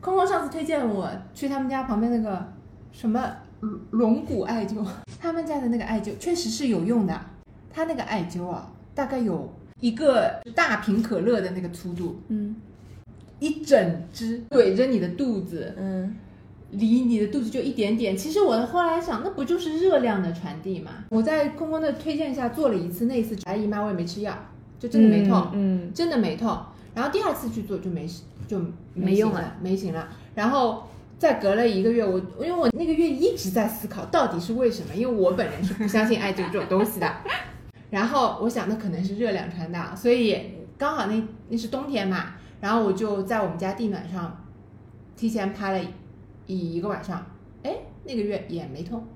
空空上次推荐我去他们家旁边那个什么龙龙骨艾灸，他们家的那个艾灸确实是有用的。他那个艾灸啊，大概有一个大瓶可乐的那个粗度，嗯，一整只怼着你的肚子，嗯，离你的肚子就一点点。其实我后来想，那不就是热量的传递吗？我在空空的推荐下做了一次，那一次来姨妈我也没吃药，就真的没痛，嗯，真的没痛。然后第二次去做就没事，就没用了了，没行了。然后再隔了一个月，我因为我那个月一直在思考到底是为什么，因为我本人是不相信艾灸这种东西的。然后我想，那可能是热量传导，所以刚好那那是冬天嘛，然后我就在我们家地暖上提前拍了一一个晚上，哎，那个月也没痛。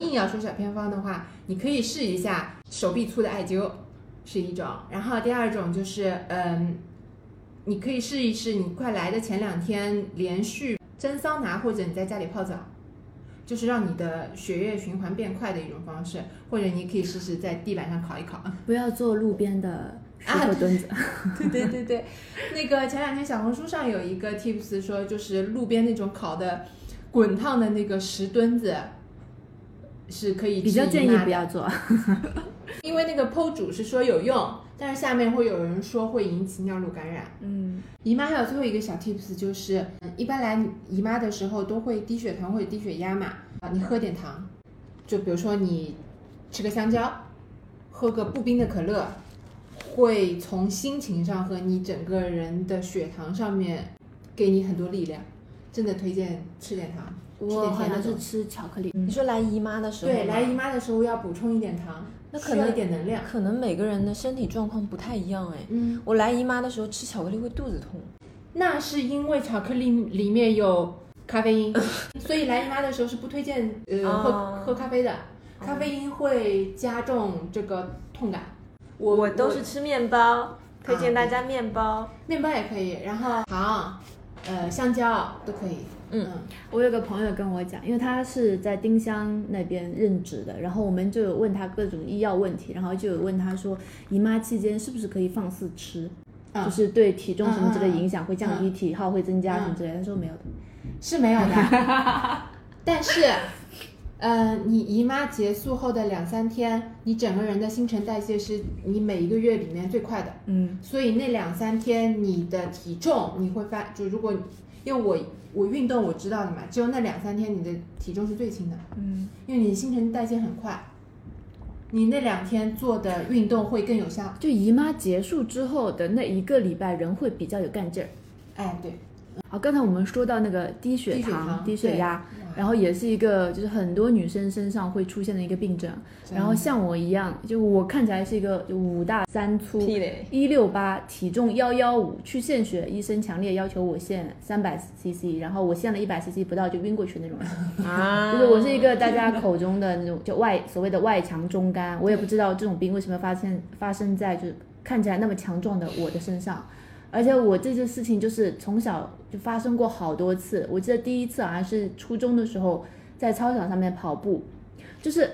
硬要说小偏方的话，你可以试一下手臂粗的艾灸，是一种。然后第二种就是，嗯，你可以试一试，你快来的前两天连续蒸桑拿，或者你在家里泡澡，就是让你的血液循环变快的一种方式，或者你可以试试在地板上烤一烤。不要做路边的石啊头墩子。对对对对，那个前两天小红书上有一个 tips 说，就是路边那种烤的滚烫的那个石墩子是可以比较建议不要做。因为那个剖主是说有用，但是下面会有人说会引起尿路感染。嗯，姨妈还有最后一个小 tips 就是，嗯一般来姨妈的时候都会低血糖或者低血压嘛，啊，你喝点糖，就比如说你吃个香蕉，喝个不冰的可乐，会从心情上和你整个人的血糖上面给你很多力量，真的推荐吃点糖。我好像是甜的种吃巧克力。你说来姨妈的时候，对，来姨妈的时候要补充一点糖，那可能一点能量。可能每个人的身体状况不太一样哎。嗯，我来姨妈的时候吃巧克力会肚子痛，那是因为巧克力里面有咖啡因，所以来姨妈的时候是不推荐呃喝、哦喝咖啡的，咖啡因会加重这个痛感。我我都是吃面包，推荐大家面包。面包也可以，然后糖，呃香蕉都可以。嗯嗯我有个朋友跟我讲，因为他是在丁香那边任职的，然后我们就有问他各种医药问题，然后就有问他说，姨妈期间是不是可以放肆吃，嗯就是对体重什么之类嗯嗯嗯影响，会降低体耗，会增加什么之类的。他说没有的。是没有的，但是，呃，你姨妈结束后的两三天，你整个人的新陈代谢是你每一个月里面最快的。嗯所以那两三天你的体重你会发，就如果因为我我运动我知道的嘛，只有那两三天你的体重是最轻的，嗯，因为你新陈代谢很快，你那两天做的运动会更有效。就姨妈结束之后的那一个礼拜，人会比较有干劲儿。哎，对，好，刚才我们说到那个低血、糖低血压，然后也是一个就是很多女生身上会出现的一个病症。然后像我一样，就我看起来是一个就五大三粗，一六八，体重幺幺五，去献血，医生强烈要求我献三百 CC，然后我献了一百 CC 不到就晕过去那种人。啊就是我是一个大家口中的那种就外所谓的外强中干，我也不知道这种病为什么发现发生在就是看起来那么强壮的我的身上，而且我这件事情就是从小就发生过好多次。我记得第一次好像是初中的时候，在操场上面跑步，就是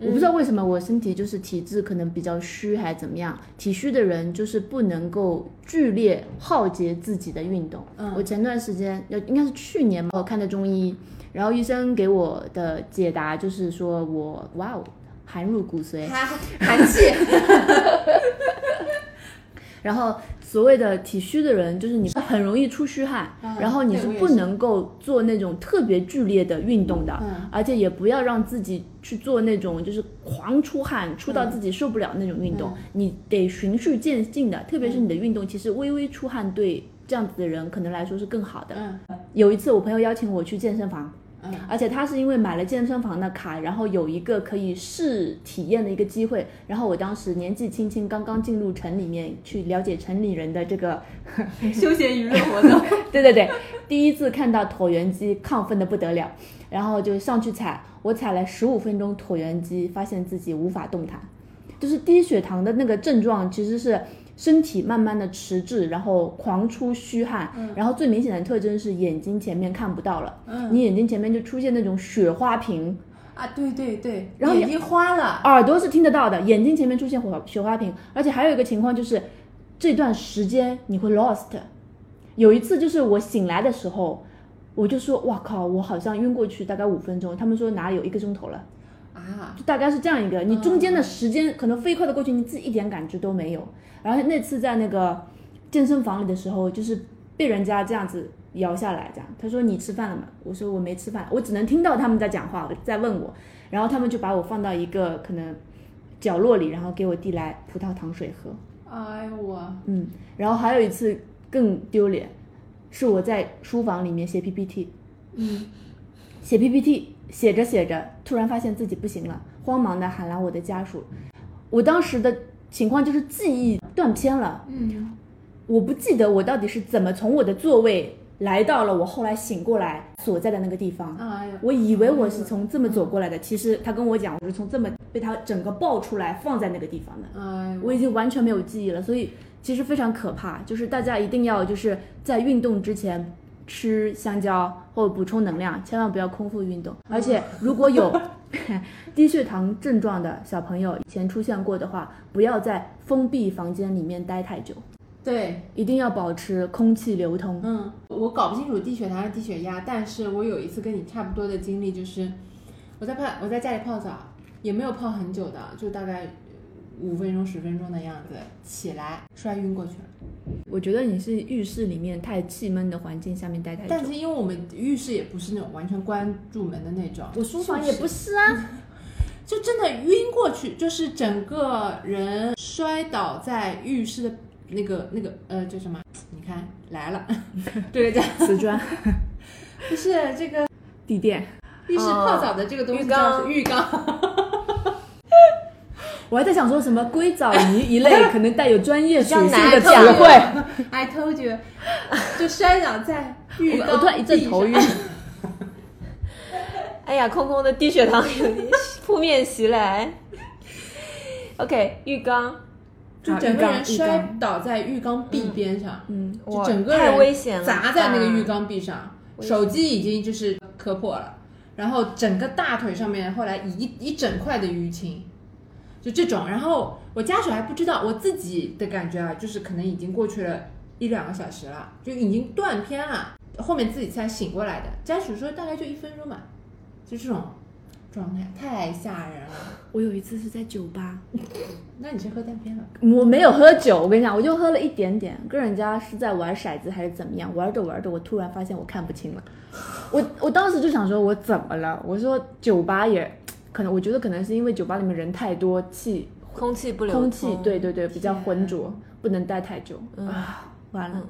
我不知道为什么我身体就是体质可能比较虚还是怎么样，体虚的人就是不能够剧烈耗竭自己的运动。嗯我前段时间要应该是去年吧，我看的中医，然后医生给我的解答就是说我哇哦寒入骨髓，寒寒气，然后所谓的体虚的人，就是你很容易出虚汗，嗯然后你是不能够做那种特别剧烈的运动的，嗯而且也不要让自己去做那种就是狂出汗，出到自己受不了那种运动，你得循序渐进的，特别是你的运动，其实微微出汗对这样子的人可能来说是更好的。嗯有一次我朋友邀请我去健身房。嗯而且他是因为买了健身房的卡，然后有一个可以试体验的一个机会。然后我当时年纪轻轻，刚刚进入城里面去了解城里人的这个 休闲娱乐活动，对对对，第一次看到椭圆机，亢奋的不得了，然后就上去踩，我踩了十五分钟椭圆机，发现自己无法动弹，就是低血糖的那个症状，其实是身体慢慢的迟滞，然后狂出虚汗，然后最明显的特征是眼睛前面看不到了，你眼睛前面就出现那种雪花屏，啊，对对对，然后眼睛花了，耳朵是听得到的，眼睛前面出现火雪花屏，而且还有一个情况就是，这段时间你会 lost。有一次就是我醒来的时候，我就说哇靠，我好像晕过去大概五分钟，他们说哪里有一个钟头了，啊，就大概是这样一个，你中间的时间可能飞快的过去，你自己一点感觉都没有。然后那次在那个健身房里的时候，就是被人家这样子摇下来，这样他说你吃饭了吗？我说我没吃饭，我只能听到他们在讲话，在问我，然后他们就把我放到一个可能角落里，然后给我递来葡萄糖水喝。哎呦我，嗯，然后还有一次更丢脸，是我在书房里面写 PPT，嗯。写 PPT 写着写着，突然发现自己不行了，慌忙的喊来我的家属。我当时的情况就是记忆断片了，嗯我不记得我到底是怎么从我的座位来到了我后来醒过来所在的那个地方。我以为我是从这么走过来的，其实他跟我讲我是从这么被他整个抱出来放在那个地方的。哎，我已经完全没有记忆了，所以其实非常可怕。就是大家一定要就是在运动之前吃香蕉或者补充能量，千万不要空腹运动。而且 如果有 低血糖症状的小朋友以前出现过的话，不要在封闭房间里面待太久，对，一定要保持空气流通。嗯，我搞不清楚低血糖还是低血压，但是我有一次跟你差不多的经历，就是我在泡我在家里泡澡，也没有泡很久的，就大概五分钟十分钟的样子，起来摔晕过去了。我觉得你是浴室里面太气闷的环境下面待太久。但是因为我们浴室也不是那种完全关住门的那种，我书房也不是，啊，就真的晕过去，就是整个人摔倒在浴室的那个那个呃叫什么？你看来了，这个叫 瓷砖、不是这个地垫。浴室泡澡的这个东西浴叫缸浴缸。我还在想说什么硅藻泥一类 可能带有专业属性的词汇。I told you，就摔倒在浴缸我突然一阵头晕。上。哎呀，空空的低血糖有点扑面袭来。OK，浴缸，就整个人摔倒在浴缸壁边上，嗯，就整个人危险了。砸在那个浴缸壁上，手机已经就是磕破了，然后整个大腿上面后来一一整块的淤青，就这种。然后我家属还不知道，我自己的感觉啊，就是可能已经过去了一两个小时了，就已经断片了，后面自己才醒过来的。家属说大概就一分钟吧，就这种状态，太吓人了。我有一次是在酒吧，那你是喝断片了？我没有喝酒，我跟你讲，我就喝了一点点，跟人家是在玩骰子还是怎么样，玩着玩着，我突然发现我看不清了，我我当时就想说，我怎么了？我说酒吧也可能，我觉得可能是因为酒吧里面人太多，气空气不流通，空气对对对比较浑浊，不能待太久、嗯啊，完了。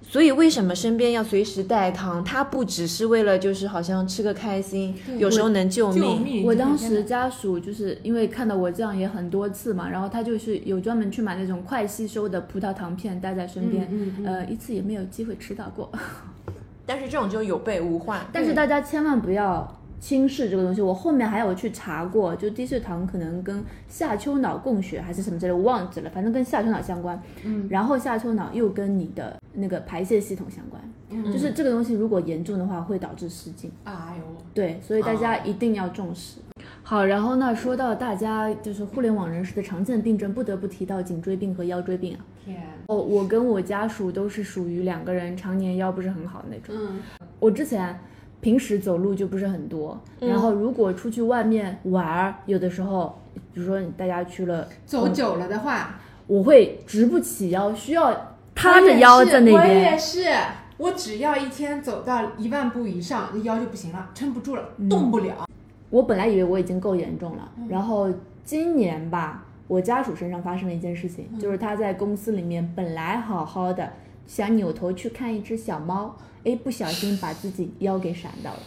所以为什么身边要随时带糖？它不只是为了就是好像吃个开心，有时候能救救命。我当时家属就是因为看到我这样也很多次嘛，然后他就是有专门去买那种快吸收的葡萄糖片带在身边，嗯嗯嗯呃，一次也没有机会吃到过。但是这种就有备无患。但是大家千万不要轻视这个东西。我后面还有去查过，就低血糖可能跟下丘脑供血还是什么之类，我忘记了，反正跟下丘脑相关。嗯，然后下丘脑又跟你的那个排泄系统相关，嗯就是这个东西如果严重的话会导致失禁。哎呦，对，所以大家一定要重视。好，然后呢，说到大家就是互联网人士的常见病症，不得不提到颈椎病和腰椎病啊。天，哦，我跟我家属都是属于两个人常年腰不是很好的那种。嗯，我之前平时走路就不是很多，然后如果出去外面玩儿，有的时候，比如说大家去了，走久了的话，我会直不起腰，需要塌着腰在那我也边。是，我只要一天走到一万步以上，那腰就不行了，撑不住了，嗯。动不了。我本来以为我已经够严重了，然后今年吧，我家属身上发生了一件事情，就是他在公司里面本来好好的，想扭头去看一只小猫，哎，不小心把自己腰给闪到了。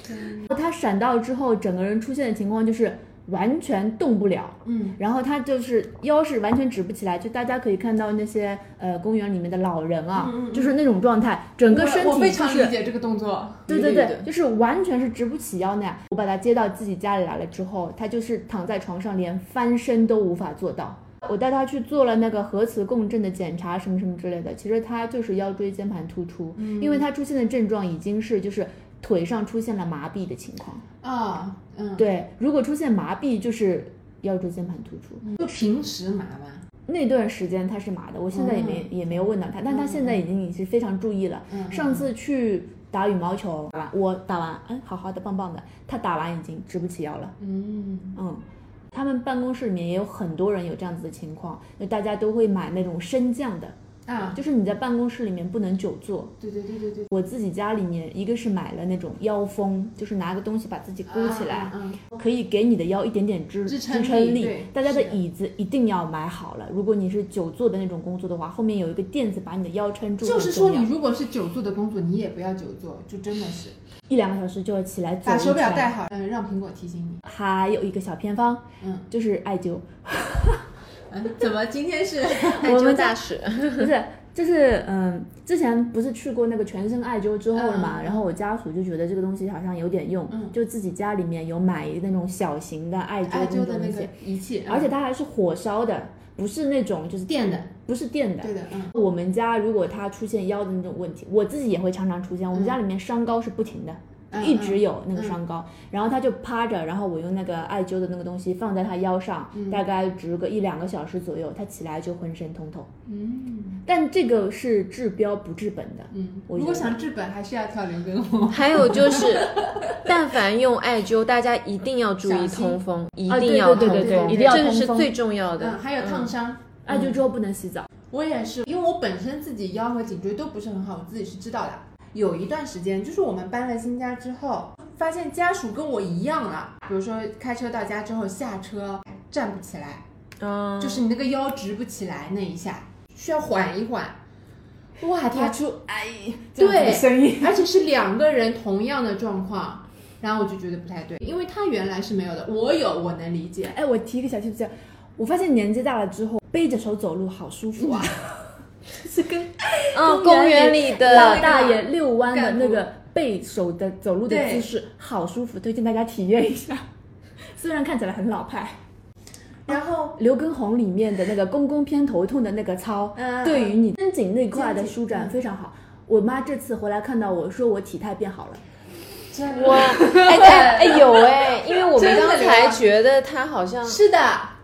他闪到之后，整个人出现的情况就是完全动不了，嗯，然后他就是腰是完全直不起来，就大家可以看到那些呃公园里面的老人啊，嗯嗯嗯就是那种状态，整个身我我非体就是常理解这个动作。对对对对，就是完全是直不起腰那样。我把他接到自己家里来了之后，他就是躺在床上，连翻身都无法做到。我带他去做了那个核磁共振的检查，什么什么之类的。其实他就是腰椎间盘突出，因为他出现的症状已经是就是腿上出现了麻痹的情况。啊，嗯，对，如果出现麻痹，就是腰椎间盘突出。就平时麻吗？那段时间他是麻的，我现在也没、也没有问到他，但他现在已经已经非常注意了。嗯上次去打羽毛球，我打完，嗯，好好的，棒棒的。他打完已经直不起腰了，嗯，嗯。他们办公室里面也有很多人有这样子的情况，就大家都会买那种升降的，啊，就是你在办公室里面不能久坐。对对对对对，我自己家里面一个是买了那种腰封，就是拿个东西把自己箍起来，啊，啊啊可以给你的腰一点点支支撑撑力大家的椅子一定要买好了。如果你是久坐的那种工作的话，后面有一个垫子把你的腰撑住，就是说你如果是久坐的工作，你也不要久坐，就真的是一两个小时就要起来走一把手表戴好，嗯，让苹果提醒你。还有一个小偏方，嗯。就是艾灸，嗯，怎么今天是？艾灸大使，不是，就是嗯，之前不是去过那个全身艾灸之后了嘛，然后我家属就觉得这个东西好像有点用，嗯。就自己家里面有买那种小型的艾灸的那个那种东西，仪器，而且它还是火烧的，不是那种就是垫的，不是垫的。对的，嗯，我们家如果它出现腰的那种问题，我自己也会常常出现。我们家里面伤高是不停的，嗯一直有那个伤膏。然后他就趴着，然后我用那个艾灸的那个东西放在他腰上，嗯大概值个一两个小时左右，他起来就浑身通透。嗯但这个是治标不治本的。嗯，如果我觉得想治本，还是要跳刘畊宏。还有就是，但凡用艾灸，大家一定要注意通风，一啊定要通对对对风，一定要这个通风是最重要的。嗯，还有烫伤。艾灸之后不能洗澡。我也是，因为我本身自己腰和颈椎都不是很好，我自己是知道的。有一段时间，就是我们搬了新家之后，发现家属跟我一样了。比如说开车到家之后下车站不起来，嗯，就是你那个腰直不起来那一下，需要缓一缓。哇发，出哎，对声音。而且是两个人同样的状况，然后我就觉得不太对，因为他原来是没有的，我有，我能理解。哎，我提一个小 tips，我发现年纪大了之后，背着手走路好舒服啊，是跟嗯，公园里的老大爷遛弯的那个背手的走路的姿势好舒服，推荐大家体验一下。虽然看起来很老派，然后，刘畊宏里面的那个公公偏头痛的那个操，嗯对于你肩颈那块的舒展嗯。非常好。我妈这次回来看到我说我体态变好了，哇，哎哎哎有哎，因为我们刚才觉得他好像，是的，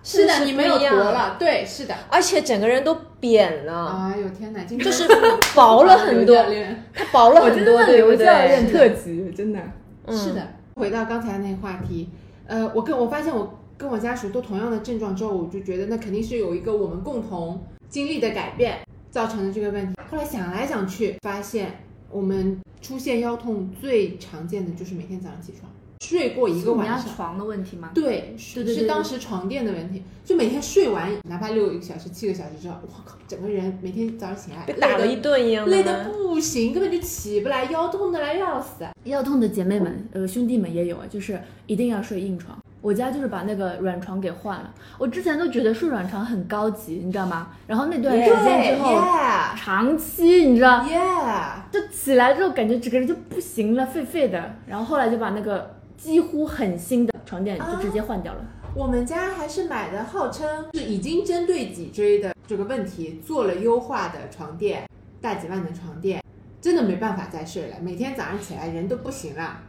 是的，你没有不一样驼了，对，是的。而且整个人都扁了，哎呦天哪，今天就是 薄了很多刘教练他薄了很多，对不刘教练对？特级，真的。嗯是的，回到刚才那个话题，呃，我跟我发现我跟我家属都同样的症状之后，我就觉得那肯定是有一个我们共同经历的改变造成的这个问题。后来想来想去，发现我们出现腰痛最常见的就是每天早上起床睡过一个晚上。床的问题吗？对，是当时床垫的问题，就每天睡完，哪怕六个小时、七个小时之后，我靠，整个人每天早上醒来被打了一顿一样的累得不行，根本就起不来，腰痛的来要死。腰痛的姐妹们，呃，兄弟们也有啊，就是一定要睡硬床。我家就是把那个软床给换了。我之前都觉得睡软床很高级，你知道吗？然后那段时间之后，yeah 长期你知道，yeah，就起来之后感觉整个人就不行了，废废的。然后后来就把那个几乎很新的床垫就直接换掉了。我们家还是买的号称是已经针对脊椎的这个问题做了优化的床垫，大几万的床垫，真的没办法再睡了，每天早上起来人都不行了，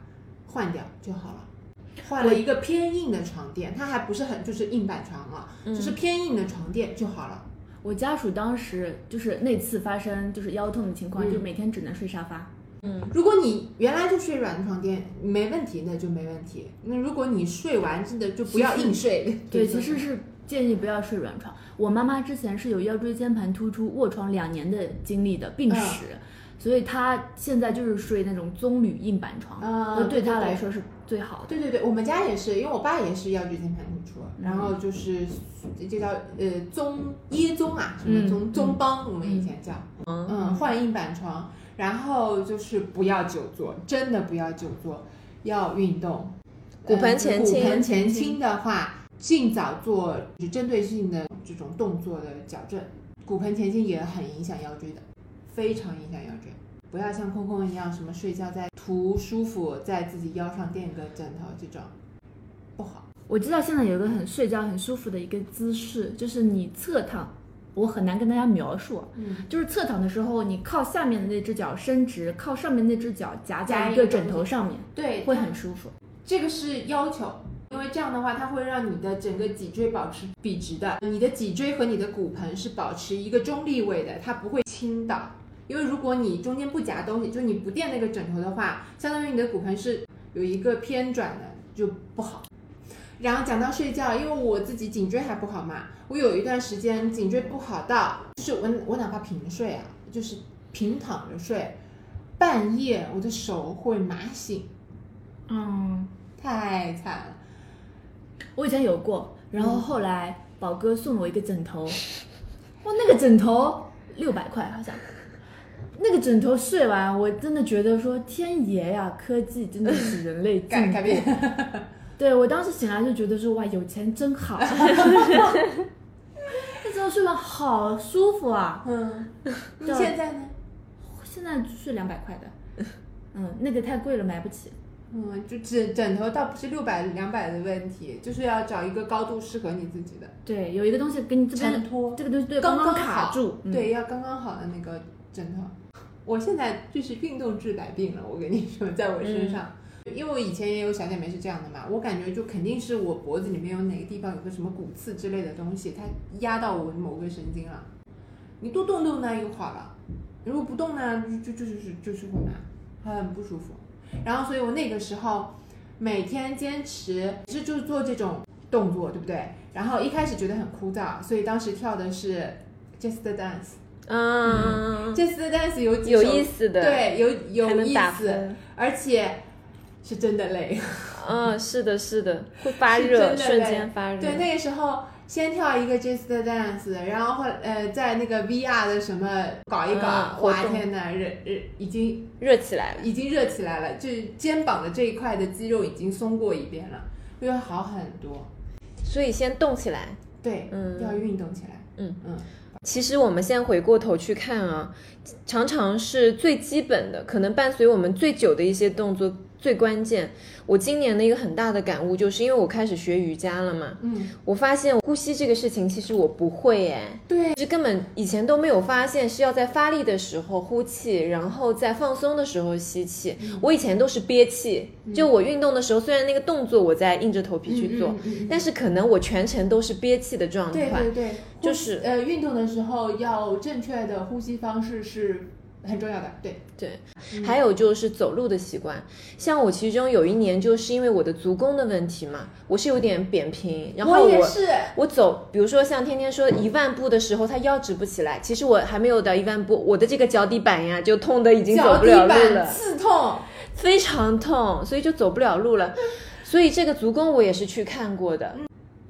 换掉就好了。换了一个偏硬的床垫，它还不是很就是硬板床啊，就是偏硬的床垫就好了。我家属当时就是那次发生就是腰痛的情况，嗯就每天只能睡沙发。如果你原来就睡软床垫没问题，那就没问题。那如果你睡完真的就不要硬睡。对，其实是建议不要睡软床。我妈妈之前是有腰椎间盘突出、卧床两年的经历的病史，所以她现在就是睡那种棕榈硬板床，啊那对她来说是最好的。对对对，我们家也是，因为我爸也是腰椎间盘突出，然后就是这叫呃棕椰棕啊，什么棕嗯。棕帮，我们以前叫，嗯，换硬板床，然后就是不要久坐，真的不要久坐，要运动。骨盆前倾骨盆前倾的话，尽早做就针对性的这种动作的矫正。骨盆前倾也很影响腰椎的，非常影响腰椎。不要像空空一样，什么睡觉在图舒服，在自己腰上垫个枕头这种，不好。我知道现在有一个很睡觉很舒服的一个姿势，就是你侧躺，我很难跟大家描述，嗯，就是侧躺的时候，你靠下面的那只脚伸直，靠上面那只脚夹夹在一个枕头上面，对，会很舒服。这个是要求，因为这样的话，它会让你的整个脊椎保持笔直的，你的脊椎和你的骨盆是保持一个中立位的，它不会倾倒。因为如果你中间不夹东西，就你不垫那个枕头的话，相当于你的骨盆是有一个偏转的，就不好。然后讲到睡觉，因为我自己颈椎还不好嘛，我有一段时间颈椎不好到，就是我我哪怕平睡啊，就是平躺着睡，半夜我的手会麻醒，嗯，太惨了。我以前有过，然后后来宝哥送了我一个枕头，哇，那个枕头六百块好像。那个枕头睡完，我真的觉得说天爷呀，科技真的是人类进步。对我当时醒来就觉得说哇，有钱真好。那时候睡得好舒服啊！嗯，你现在呢？现在睡两百块的，嗯，那个太贵了，买不起。嗯，就枕枕头倒不是六百两百的问题，就是要找一个高度适合你自己的对，有一个东西给你这边衬托，这个东西对刚刚卡住，嗯，对，要刚刚好的那个枕头。我现在就是运动治百病了，我跟你说，在我身上，因为我以前也有小姐妹是这样的嘛，我感觉就肯定是我脖子里面有哪个地方有个什么骨刺之类的东西，它压到我某个神经了。你多动动呢又好了，如果不动呢，就就就是就是会麻，很不舒服。然后，所以我那个时候每天坚持，其实就是做这种动作，对不对？然后一开始觉得很枯燥，所以当时跳的是 Just Dance。嗯，Just Dance 有几有首意思的，对，有有意思，而且是真的累。嗯，是的，是的，会发热，瞬间发热。对，那个时候先跳一个 Just Dance，然后后呃在那个 VR 的什么搞一搞，哇天呐，热热已经热起来了。已经热起来了，就肩膀的这一块的肌肉已经松过一遍了，会好很多。所以先动起来。对，嗯要运动起来。嗯嗯，其实我们现在回过头去看啊，常常是最基本的，可能伴随我们最久的一些动作最关键。我今年的一个很大的感悟，就是因为我开始学瑜伽了嘛，嗯，我发现呼吸这个事情其实我不会哎，对，其实根本以前都没有发现是要在发力的时候呼气，然后在放松的时候吸气。我以前都是憋气，就我运动的时候，虽然那个动作我在硬着头皮去做，但是可能我全程都是憋气的状态。对对对，就是呃运动的时候要正确的呼吸方式是很重要的。对，对，还有就是走路的习惯，像我其中有一年就是因为我的足弓的问题嘛，我是有点扁平，然后我我也是。我走，比如说像天天说一万步的时候，他腰直不起来，其实我还没有到一万步，我的这个脚底板呀就痛的已经走不了路板了，刺痛，非常痛，所以就走不了路了。所以这个足弓我也是去看过的，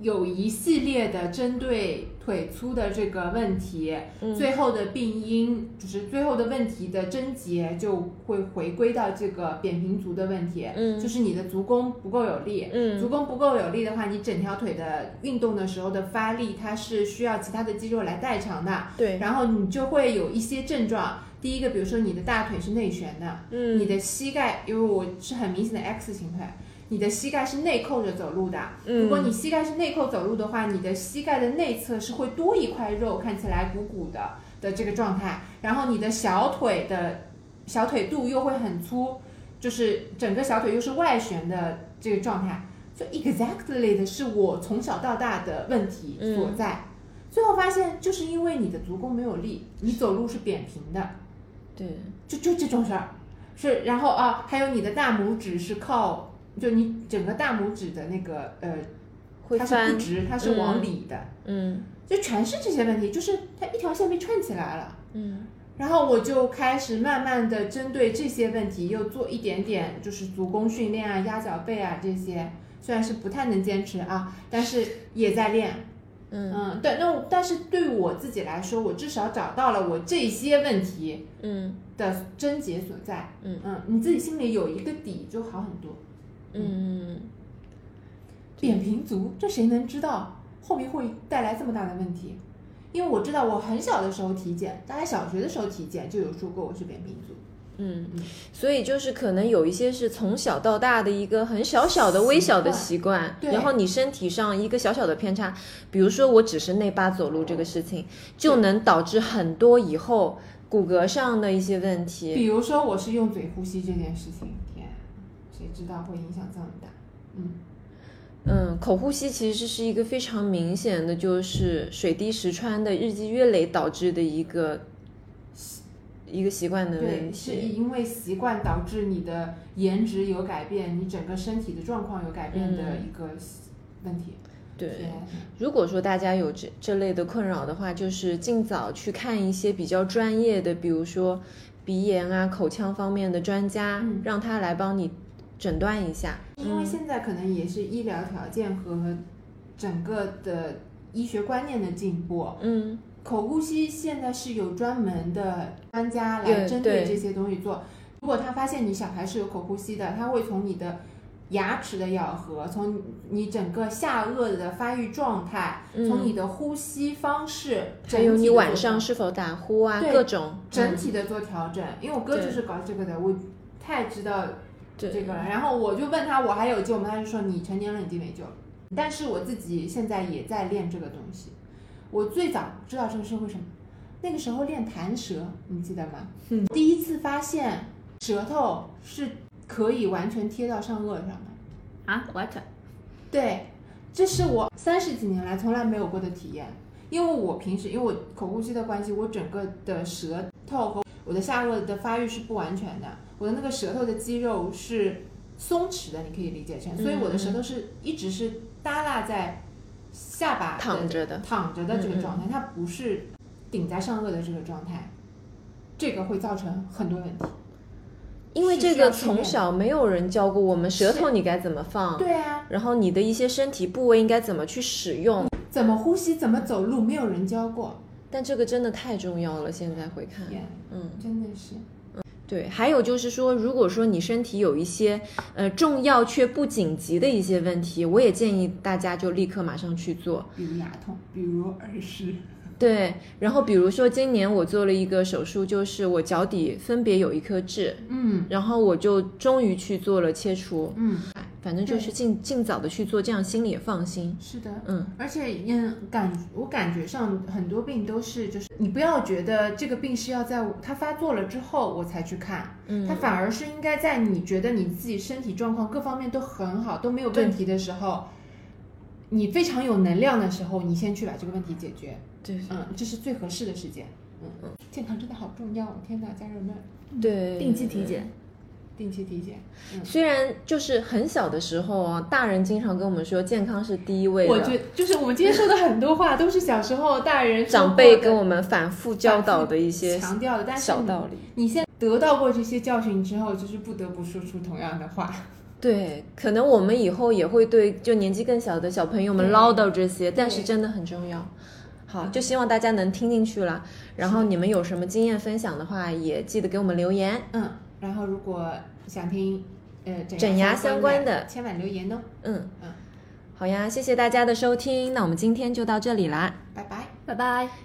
有一系列的针对腿粗的这个问题，最后的病因就是最后的问题的症结就会回归到这个扁平足的问题，嗯。就是你的足弓不够有力，嗯。足弓不够有力的话，你整条腿的运动的时候的发力，它是需要其他的肌肉来代偿的，对，然后你就会有一些症状。第一个，比如说你的大腿是内旋的，嗯。你的膝盖，因为我是很明显的 X 型腿，你的膝盖是内扣着走路的。嗯如果你膝盖是内扣走路的话，你的膝盖的内侧是会多一块肉，看起来鼓鼓的的这个状态。然后你的小腿的小腿肚又会很粗，就是整个小腿又是外旋的这个状态。就 exactly 的是我从小到大的问题所在。最后发现，就是因为你的足弓没有力，你走路是扁平的。对，就就这种事儿，是然后啊，还有你的大拇指是靠，就你整个大拇指的那个呃，会它是不，直，它是往里的，嗯就全是这些问题，就是它一条线被串起来了。嗯然后我就开始慢慢的针对这些问题，又做一点点就是足弓训练啊、压脚背啊这些，虽然是不太能坚持啊，但是也在练。嗯嗯，对，那我但是对我自己来说，我至少找到了我这些问题，嗯的症结所在。嗯你自己心里有一个底就好很多。嗯，扁平足，这谁能知道后面会带来这么大的问题？因为我知道我很小的时候体检，大概小学的时候体检就有说过我是扁平足。嗯，所以就是可能有一些是从小到大的一个很小小的微小的习惯，对然后你身体上一个小小的偏差，比如说我只是内八走路这个事情，就能导致很多以后骨骼上的一些问题。比如说我是用嘴呼吸这件事情，知道会影响这么大？嗯，嗯，口呼吸其实是一个非常明显的，就是水滴石穿的日积月累导致的一个一个习惯的问对，是。因为习惯导致你的颜值有改变，你整个身体的状况有改变的嗯一个问题。对，如果说大家有这这类的困扰的话，就是尽早去看一些比较专业的，比如说鼻炎啊、口腔方面的专家，嗯让他来帮你诊断一下。因为现在可能也是医疗条件和整个的医学观念的进步，嗯口呼吸现在是有专门的专家来针对这些东西做。如果他发现你小孩是有口呼吸的，他会从你的牙齿的咬合，从你整个下颚的发育状态，从你的呼吸方式，嗯还有你晚上是否打呼啊，各种整嗯体的做调整。因为我哥就是搞这个的，我太知道对这个了。然后我就问他我还有救吗？他就说你成年了已经没救了。但是我自己现在也在练这个东西。我最早知道这个是为什么？那个时候练弹舌，你记得吗？嗯。第一次发现舌头是可以完全贴到上颚上的。啊，what？对，这是我三十几年来从来没有过的体验。因为我平时因为我口呼吸的关系，我整个的舌头和我的下颚的发育是不完全的，我的那个舌头的肌肉是松弛的，你可以理解成，所以我的舌头是一直是耷拉在下巴躺着的，躺着的这个状态，它不是顶在上颚的这个状态，这个会造成很多问题。因为这个从小没有人教过我们，舌头你该怎么放，对啊，然后你的一些身体部位应该怎么去使用，怎么呼吸，怎么走路，没有人教过。但这个真的太重要了，现在回看，嗯，真的是。对，还有就是说，如果说你身体有一些呃重要却不紧急的一些问题，我也建议大家就立刻马上去做，比如牙痛，比如耳石。对，然后比如说今年我做了一个手术，就是我脚底分别有一颗痣，嗯，然后我就终于去做了切除，嗯，反正就是尽尽早的去做，这样心里也放心。是的，嗯，而且嗯感我感觉上很多病都是就是你不要觉得这个病是要在它发作了之后我才去看，嗯，它反而是应该在你觉得你自己身体状况各方面都很好都没有问题的时候，你非常有能量的时候，你先去把这个问题解决。对，嗯，这是最合适的时间。嗯嗯，健康真的好重要，天哪，家人们，对，定期体检。定期体检，嗯、虽然就是很小的时候啊，大人经常跟我们说健康是第一位的。我觉就是我们今天说的很多话都是小时候大人长辈跟我们反复教导的一些强调的，但是小道理。你现在得到过这些教训之后，就是不得不说出同样的话。对，可能我们以后也会对就年纪更小的小朋友们唠叨这些，但是真的很重要。好，就希望大家能听进去了。然后你们有什么经验分享的话，也记得给我们留言。嗯。然后，如果想听呃整牙相关的，千万留言哦。嗯嗯，好呀，谢谢大家的收听，那我们今天就到这里啦，拜拜，拜拜。